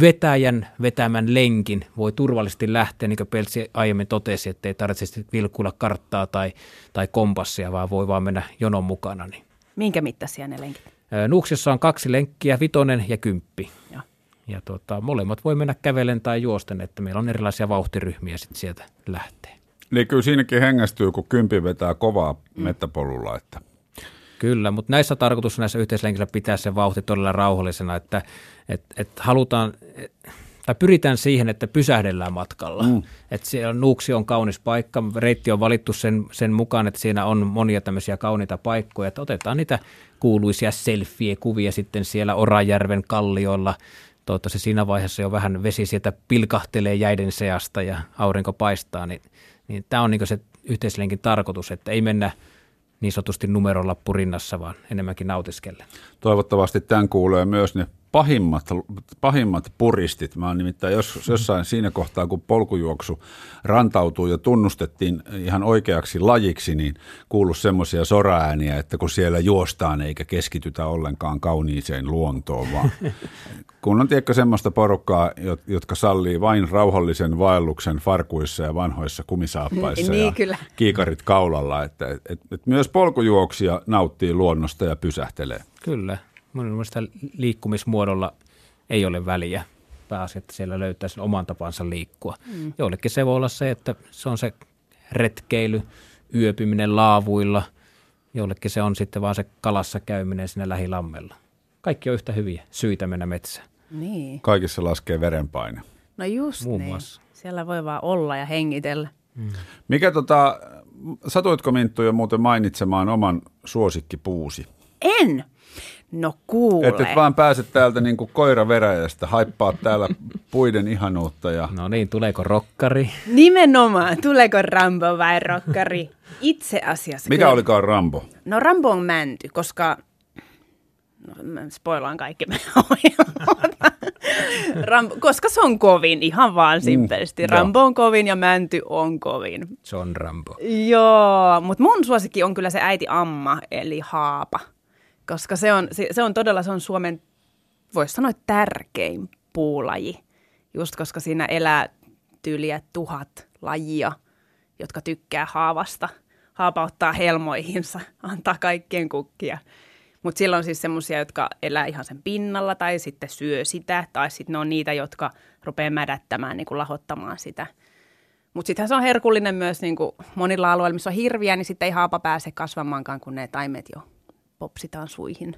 vetäjän vetämän lenkin voi turvallisesti lähteä, niin kuin Peltsi aiemmin totesi, että ei tarvitse vilkuilla karttaa tai, tai kompassia, vaan voi vaan mennä jonon mukana. Niin. Minkä mittaisia ne lenkit? Nuuksiossa on kaksi lenkkiä, vitonen ja kymppi. Joo. Ja tuota, molemmat voi mennä kävelen tai juosten, että meillä on erilaisia vauhtiryhmiä sitten sieltä lähtee. Niin kyllä siinäkin hengästyy, kun kympi vetää kovaa mm. mettäpolulla, että Kyllä, mutta näissä tarkoitus näissä yhteislenkissä pitää se vauhti todella rauhallisena, että et, et halutaan, tai pyritään siihen, että pysähdellään matkalla. Mm. Että siellä Nuuksi on kaunis paikka, reitti on valittu sen, sen mukaan, että siinä on monia tämmöisiä kauniita paikkoja, että otetaan niitä kuuluisia selfie-kuvia sitten siellä Orajärven kallioilla. Toivottavasti siinä vaiheessa jo vähän vesi sieltä pilkahtelee jäiden seasta ja aurinko paistaa, niin, niin tämä on niin se yhteislenkin tarkoitus, että ei mennä – niin sanotusti numerolappu rinnassa, vaan enemmänkin nautiskelle. Toivottavasti tämän kuulee myös ne pahimmat, pahimmat puristit. Mä oon nimittäin jos, jossain siinä kohtaa, kun polkujuoksu rantautui ja tunnustettiin ihan oikeaksi lajiksi, niin kuulu semmoisia soraääniä, että kun siellä juostaan eikä keskitytä ollenkaan kauniiseen luontoon, vaan kun on tiedätkö semmoista porukkaa, jotka sallii vain rauhallisen vaelluksen farkuissa ja vanhoissa kumisaappaissa niin, ja kyllä. kiikarit kaulalla, että et, et, et myös polkujuoksia nauttii luonnosta ja pysähtelee. Kyllä. Mun mielestä liikkumismuodolla ei ole väliä. Pääasia, että siellä löytää sen oman tapansa liikkua. Mm. Joillekin se voi olla se, että se on se retkeily, yöpyminen laavuilla. Jollekin se on sitten vaan se kalassa käyminen siinä lähilammella. Kaikki on yhtä hyviä syitä mennä metsään. Niin. Kaikissa laskee verenpaine. No just Muun niin. muassa. Siellä voi vaan olla ja hengitellä. Mikä tota, satuitko Minttu jo muuten mainitsemaan oman suosikkipuusi? En! No kuule. Että et vaan pääset täältä niin kuin koira veräjästä, haippaa täällä puiden ihanuutta. Ja... No niin, tuleeko rokkari? Nimenomaan. Tuleeko Rambo vai rokkari? Itse asiassa. Mikä kyllä- olikaan Rambo? No Rambo on mänty, koska... No, mä spoilaan kaikki. Rambo, koska se on kovin, ihan vaan simpelisti. Mm, joo. Rambo on kovin ja mänty on kovin. John Rambo. Joo, mutta mun suosikki on kyllä se äiti Amma, eli Haapa. Koska se on, se, se on todella, se on Suomen, voisi sanoa, tärkein puulaji. Just koska siinä elää tyyliä tuhat lajia, jotka tykkää haavasta. Haapa ottaa helmoihinsa, antaa kaikkien kukkia. Mutta silloin siis semmoisia, jotka elää ihan sen pinnalla tai sitten syö sitä, tai sitten ne on niitä, jotka rupeaa mädättämään, niin kuin lahottamaan sitä. Mutta sittenhän se on herkullinen myös niin kuin monilla alueilla, missä on hirviä, niin sitten ei haapa pääse kasvamaankaan, kun ne taimet jo popsitaan suihin.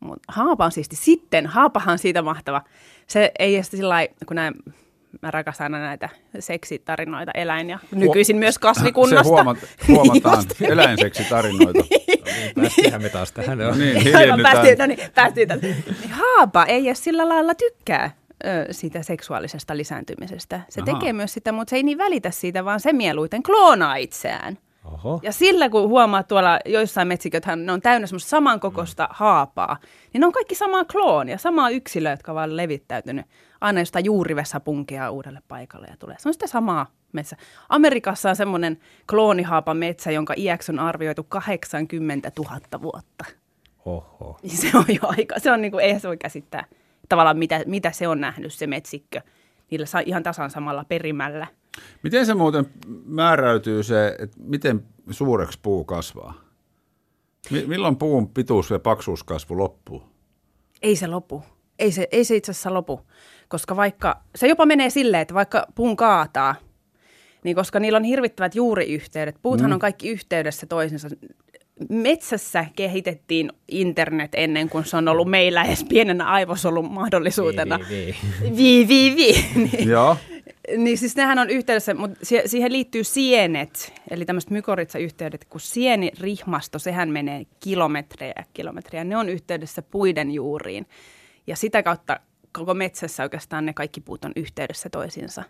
Mut haapa on siisti. Sitten, haapahan siitä mahtava. Se ei edes sillä kun näin, mä rakastan aina näitä seksitarinoita eläin ja nykyisin myös kasvikunnasta. Se huoma- huomataan Just. eläinseksitarinoita. Päästiinhän me taas tähän. Niin, hiljennytään. päästiin, no niin, päästiin tätä. Niin haapa ei edes sillä lailla tykkää ö, siitä seksuaalisesta lisääntymisestä. Se Ahaa. tekee myös sitä, mutta se ei niin välitä siitä, vaan se mieluiten kloonaa itseään. Oho. Ja sillä kun huomaa tuolla joissain metsiköthän ne on täynnä semmoista samankokoista mm. haapaa, niin ne on kaikki samaa kloonia, samaa yksilöä, jotka vaan levittäytynyt aina jostain juurivessa punkia uudelle paikalle ja tulee. Se on sitä samaa metsä. Amerikassa on semmoinen kloonihaapa metsä, jonka iäksi on arvioitu 80 000 vuotta. Oho. Se on jo aika, se on niin kuin, ei se voi käsittää tavallaan mitä, mitä se on nähnyt se metsikkö niillä ihan tasan samalla perimällä. Miten se muuten määräytyy se, että miten suureksi puu kasvaa? Mi- milloin puun pituus ja paksuuskasvu loppuu? Ei se lopu. Ei se, ei se itse asiassa lopu, koska vaikka, se jopa menee silleen, että vaikka puun kaataa, niin koska niillä on hirvittävät juuriyhteydet, puuthan mm. on kaikki yhteydessä toisensa. Metsässä kehitettiin internet ennen kuin se on ollut meillä edes pienenä aivosolun mahdollisuutena. Vii, vii, vii. Vii, vii, vii. Niin, Joo. niin siis nehän on yhteydessä, mutta siihen liittyy sienet, eli tämmöiset mykoritsayhteydet, kun sienirihmasto, sehän menee kilometrejä ja kilometrejä. Ne on yhteydessä puiden juuriin. Ja sitä kautta koko metsässä oikeastaan ne kaikki puut on yhteydessä toisiinsa.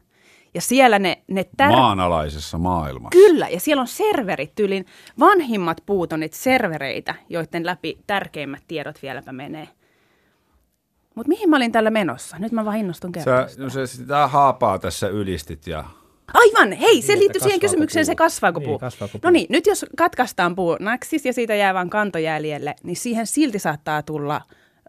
Ja siellä ne, ne tär- Maanalaisessa maailmassa. Kyllä, ja siellä on serverit tyylin. Vanhimmat puut on niitä servereitä, joiden läpi tärkeimmät tiedot vieläpä menee. Mutta mihin mä olin tällä menossa? Nyt mä vaan innostun kertomaan. no se sitä haapaa tässä ylistit ja Aivan, hei, se Niin, liittyy siihen kysymykseen, se puu? kasvaako Niin, puu. kasvaako No puu? niin, nyt jos katkaistaan puu naksis ja siitä jää vain kanto jäljelle, niin siihen silti saattaa tulla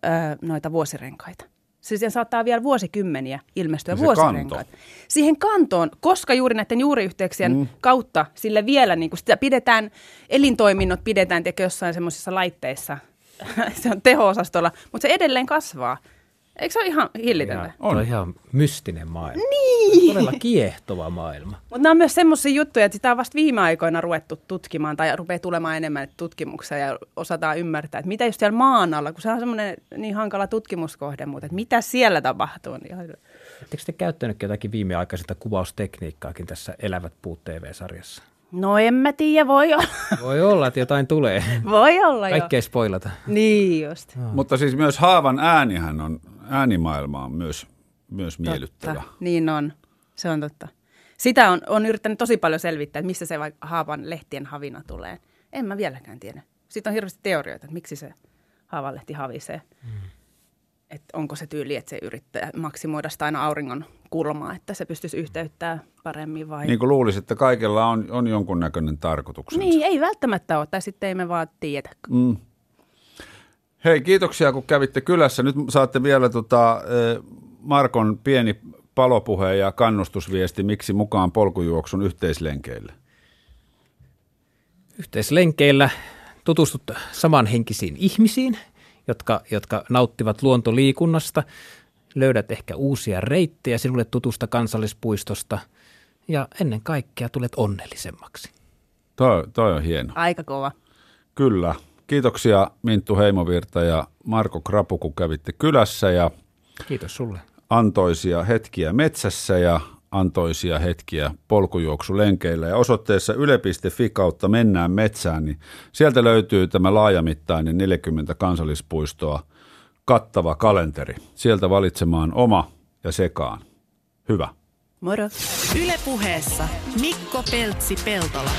ö, noita vuosirenkaita. Siis siihen saattaa vielä vuosikymmeniä ilmestyä Niin se vuosirenkaita. Siihen kantoon, koska juuri näiden juuriyhteyksien mm. kautta sille vielä niin kuin sitä pidetään, elintoiminnot pidetään jossain semmoisissa laitteissa, se on teho-osastolla, mutta se edelleen kasvaa. Eikö se ole ihan hillitöntä? On. on ihan mystinen maailma. Niin. Todella kiehtova maailma. Mutta nämä on myös semmoisia juttuja, että sitä on vasta viime aikoina ruvettu tutkimaan tai rupeaa tulemaan enemmän tutkimuksia ja osataan ymmärtää, että mitä just siellä maan alla, kun se on semmoinen niin hankala tutkimuskohde, mutta että mitä siellä tapahtuu. Niin Oletteko te käyttänytkin jotakin viimeaikaisinta kuvaustekniikkaakin tässä Elävät puut TV-sarjassa? no en mä tiedä, voi olla. Voi olla, että jotain tulee. voi olla jo. Kaikkea ei spoilata. Niin just. Mutta siis myös haavan äänihän on, äänimaailma on myös, myös miellyttävä. Totta. Niin on, se on totta. Sitä on, on yrittänyt tosi paljon selvittää, että mistä se vaikka haavan lehtien havina tulee. En mä vieläkään tiedä. Siitä on hirveästi teorioita, että miksi se haavanlehti havisee. Mm. Että onko se tyyli, että se yrittää maksimoida sitä aina auringon kulmaa, että se pystyisi yhteyttämään paremmin vai... Niin kuin luulisi, että kaikella on, on jonkunnäköinen tarkoituksensa. Niin, ei välttämättä ole, tai sitten ei me vaan tiedä. Mm. Hei, kiitoksia kun kävitte kylässä. Nyt saatte vielä tota, eh, Markon pieni palopuhe ja kannustusviesti, miksi mukaan polkujuoksun yhteislenkeille. Yhteislenkeillä tutustut samanhenkisiin ihmisiin, jotka, jotka nauttivat luontoliikunnasta. Löydät ehkä uusia reittejä sinulle tutusta kansallispuistosta ja ennen kaikkea tulet onnellisemmaksi. Toi, toi on hieno. Aika kova. Kyllä. Kiitoksia Minttu Heimovirta ja Marko Krapu, kun kävitte kylässä ja Kiitos sulle. antoisia hetkiä metsässä ja antoisia hetkiä polkujuoksulenkeillä. Ja osoitteessa yle.fi kautta mennään metsään, niin sieltä löytyy tämä laajamittainen 40 kansallispuistoa kattava kalenteri. Sieltä valitsemaan oma ja sekaan. Hyvä. Moro. Yle puheessa Mikko Peltsi-Peltola.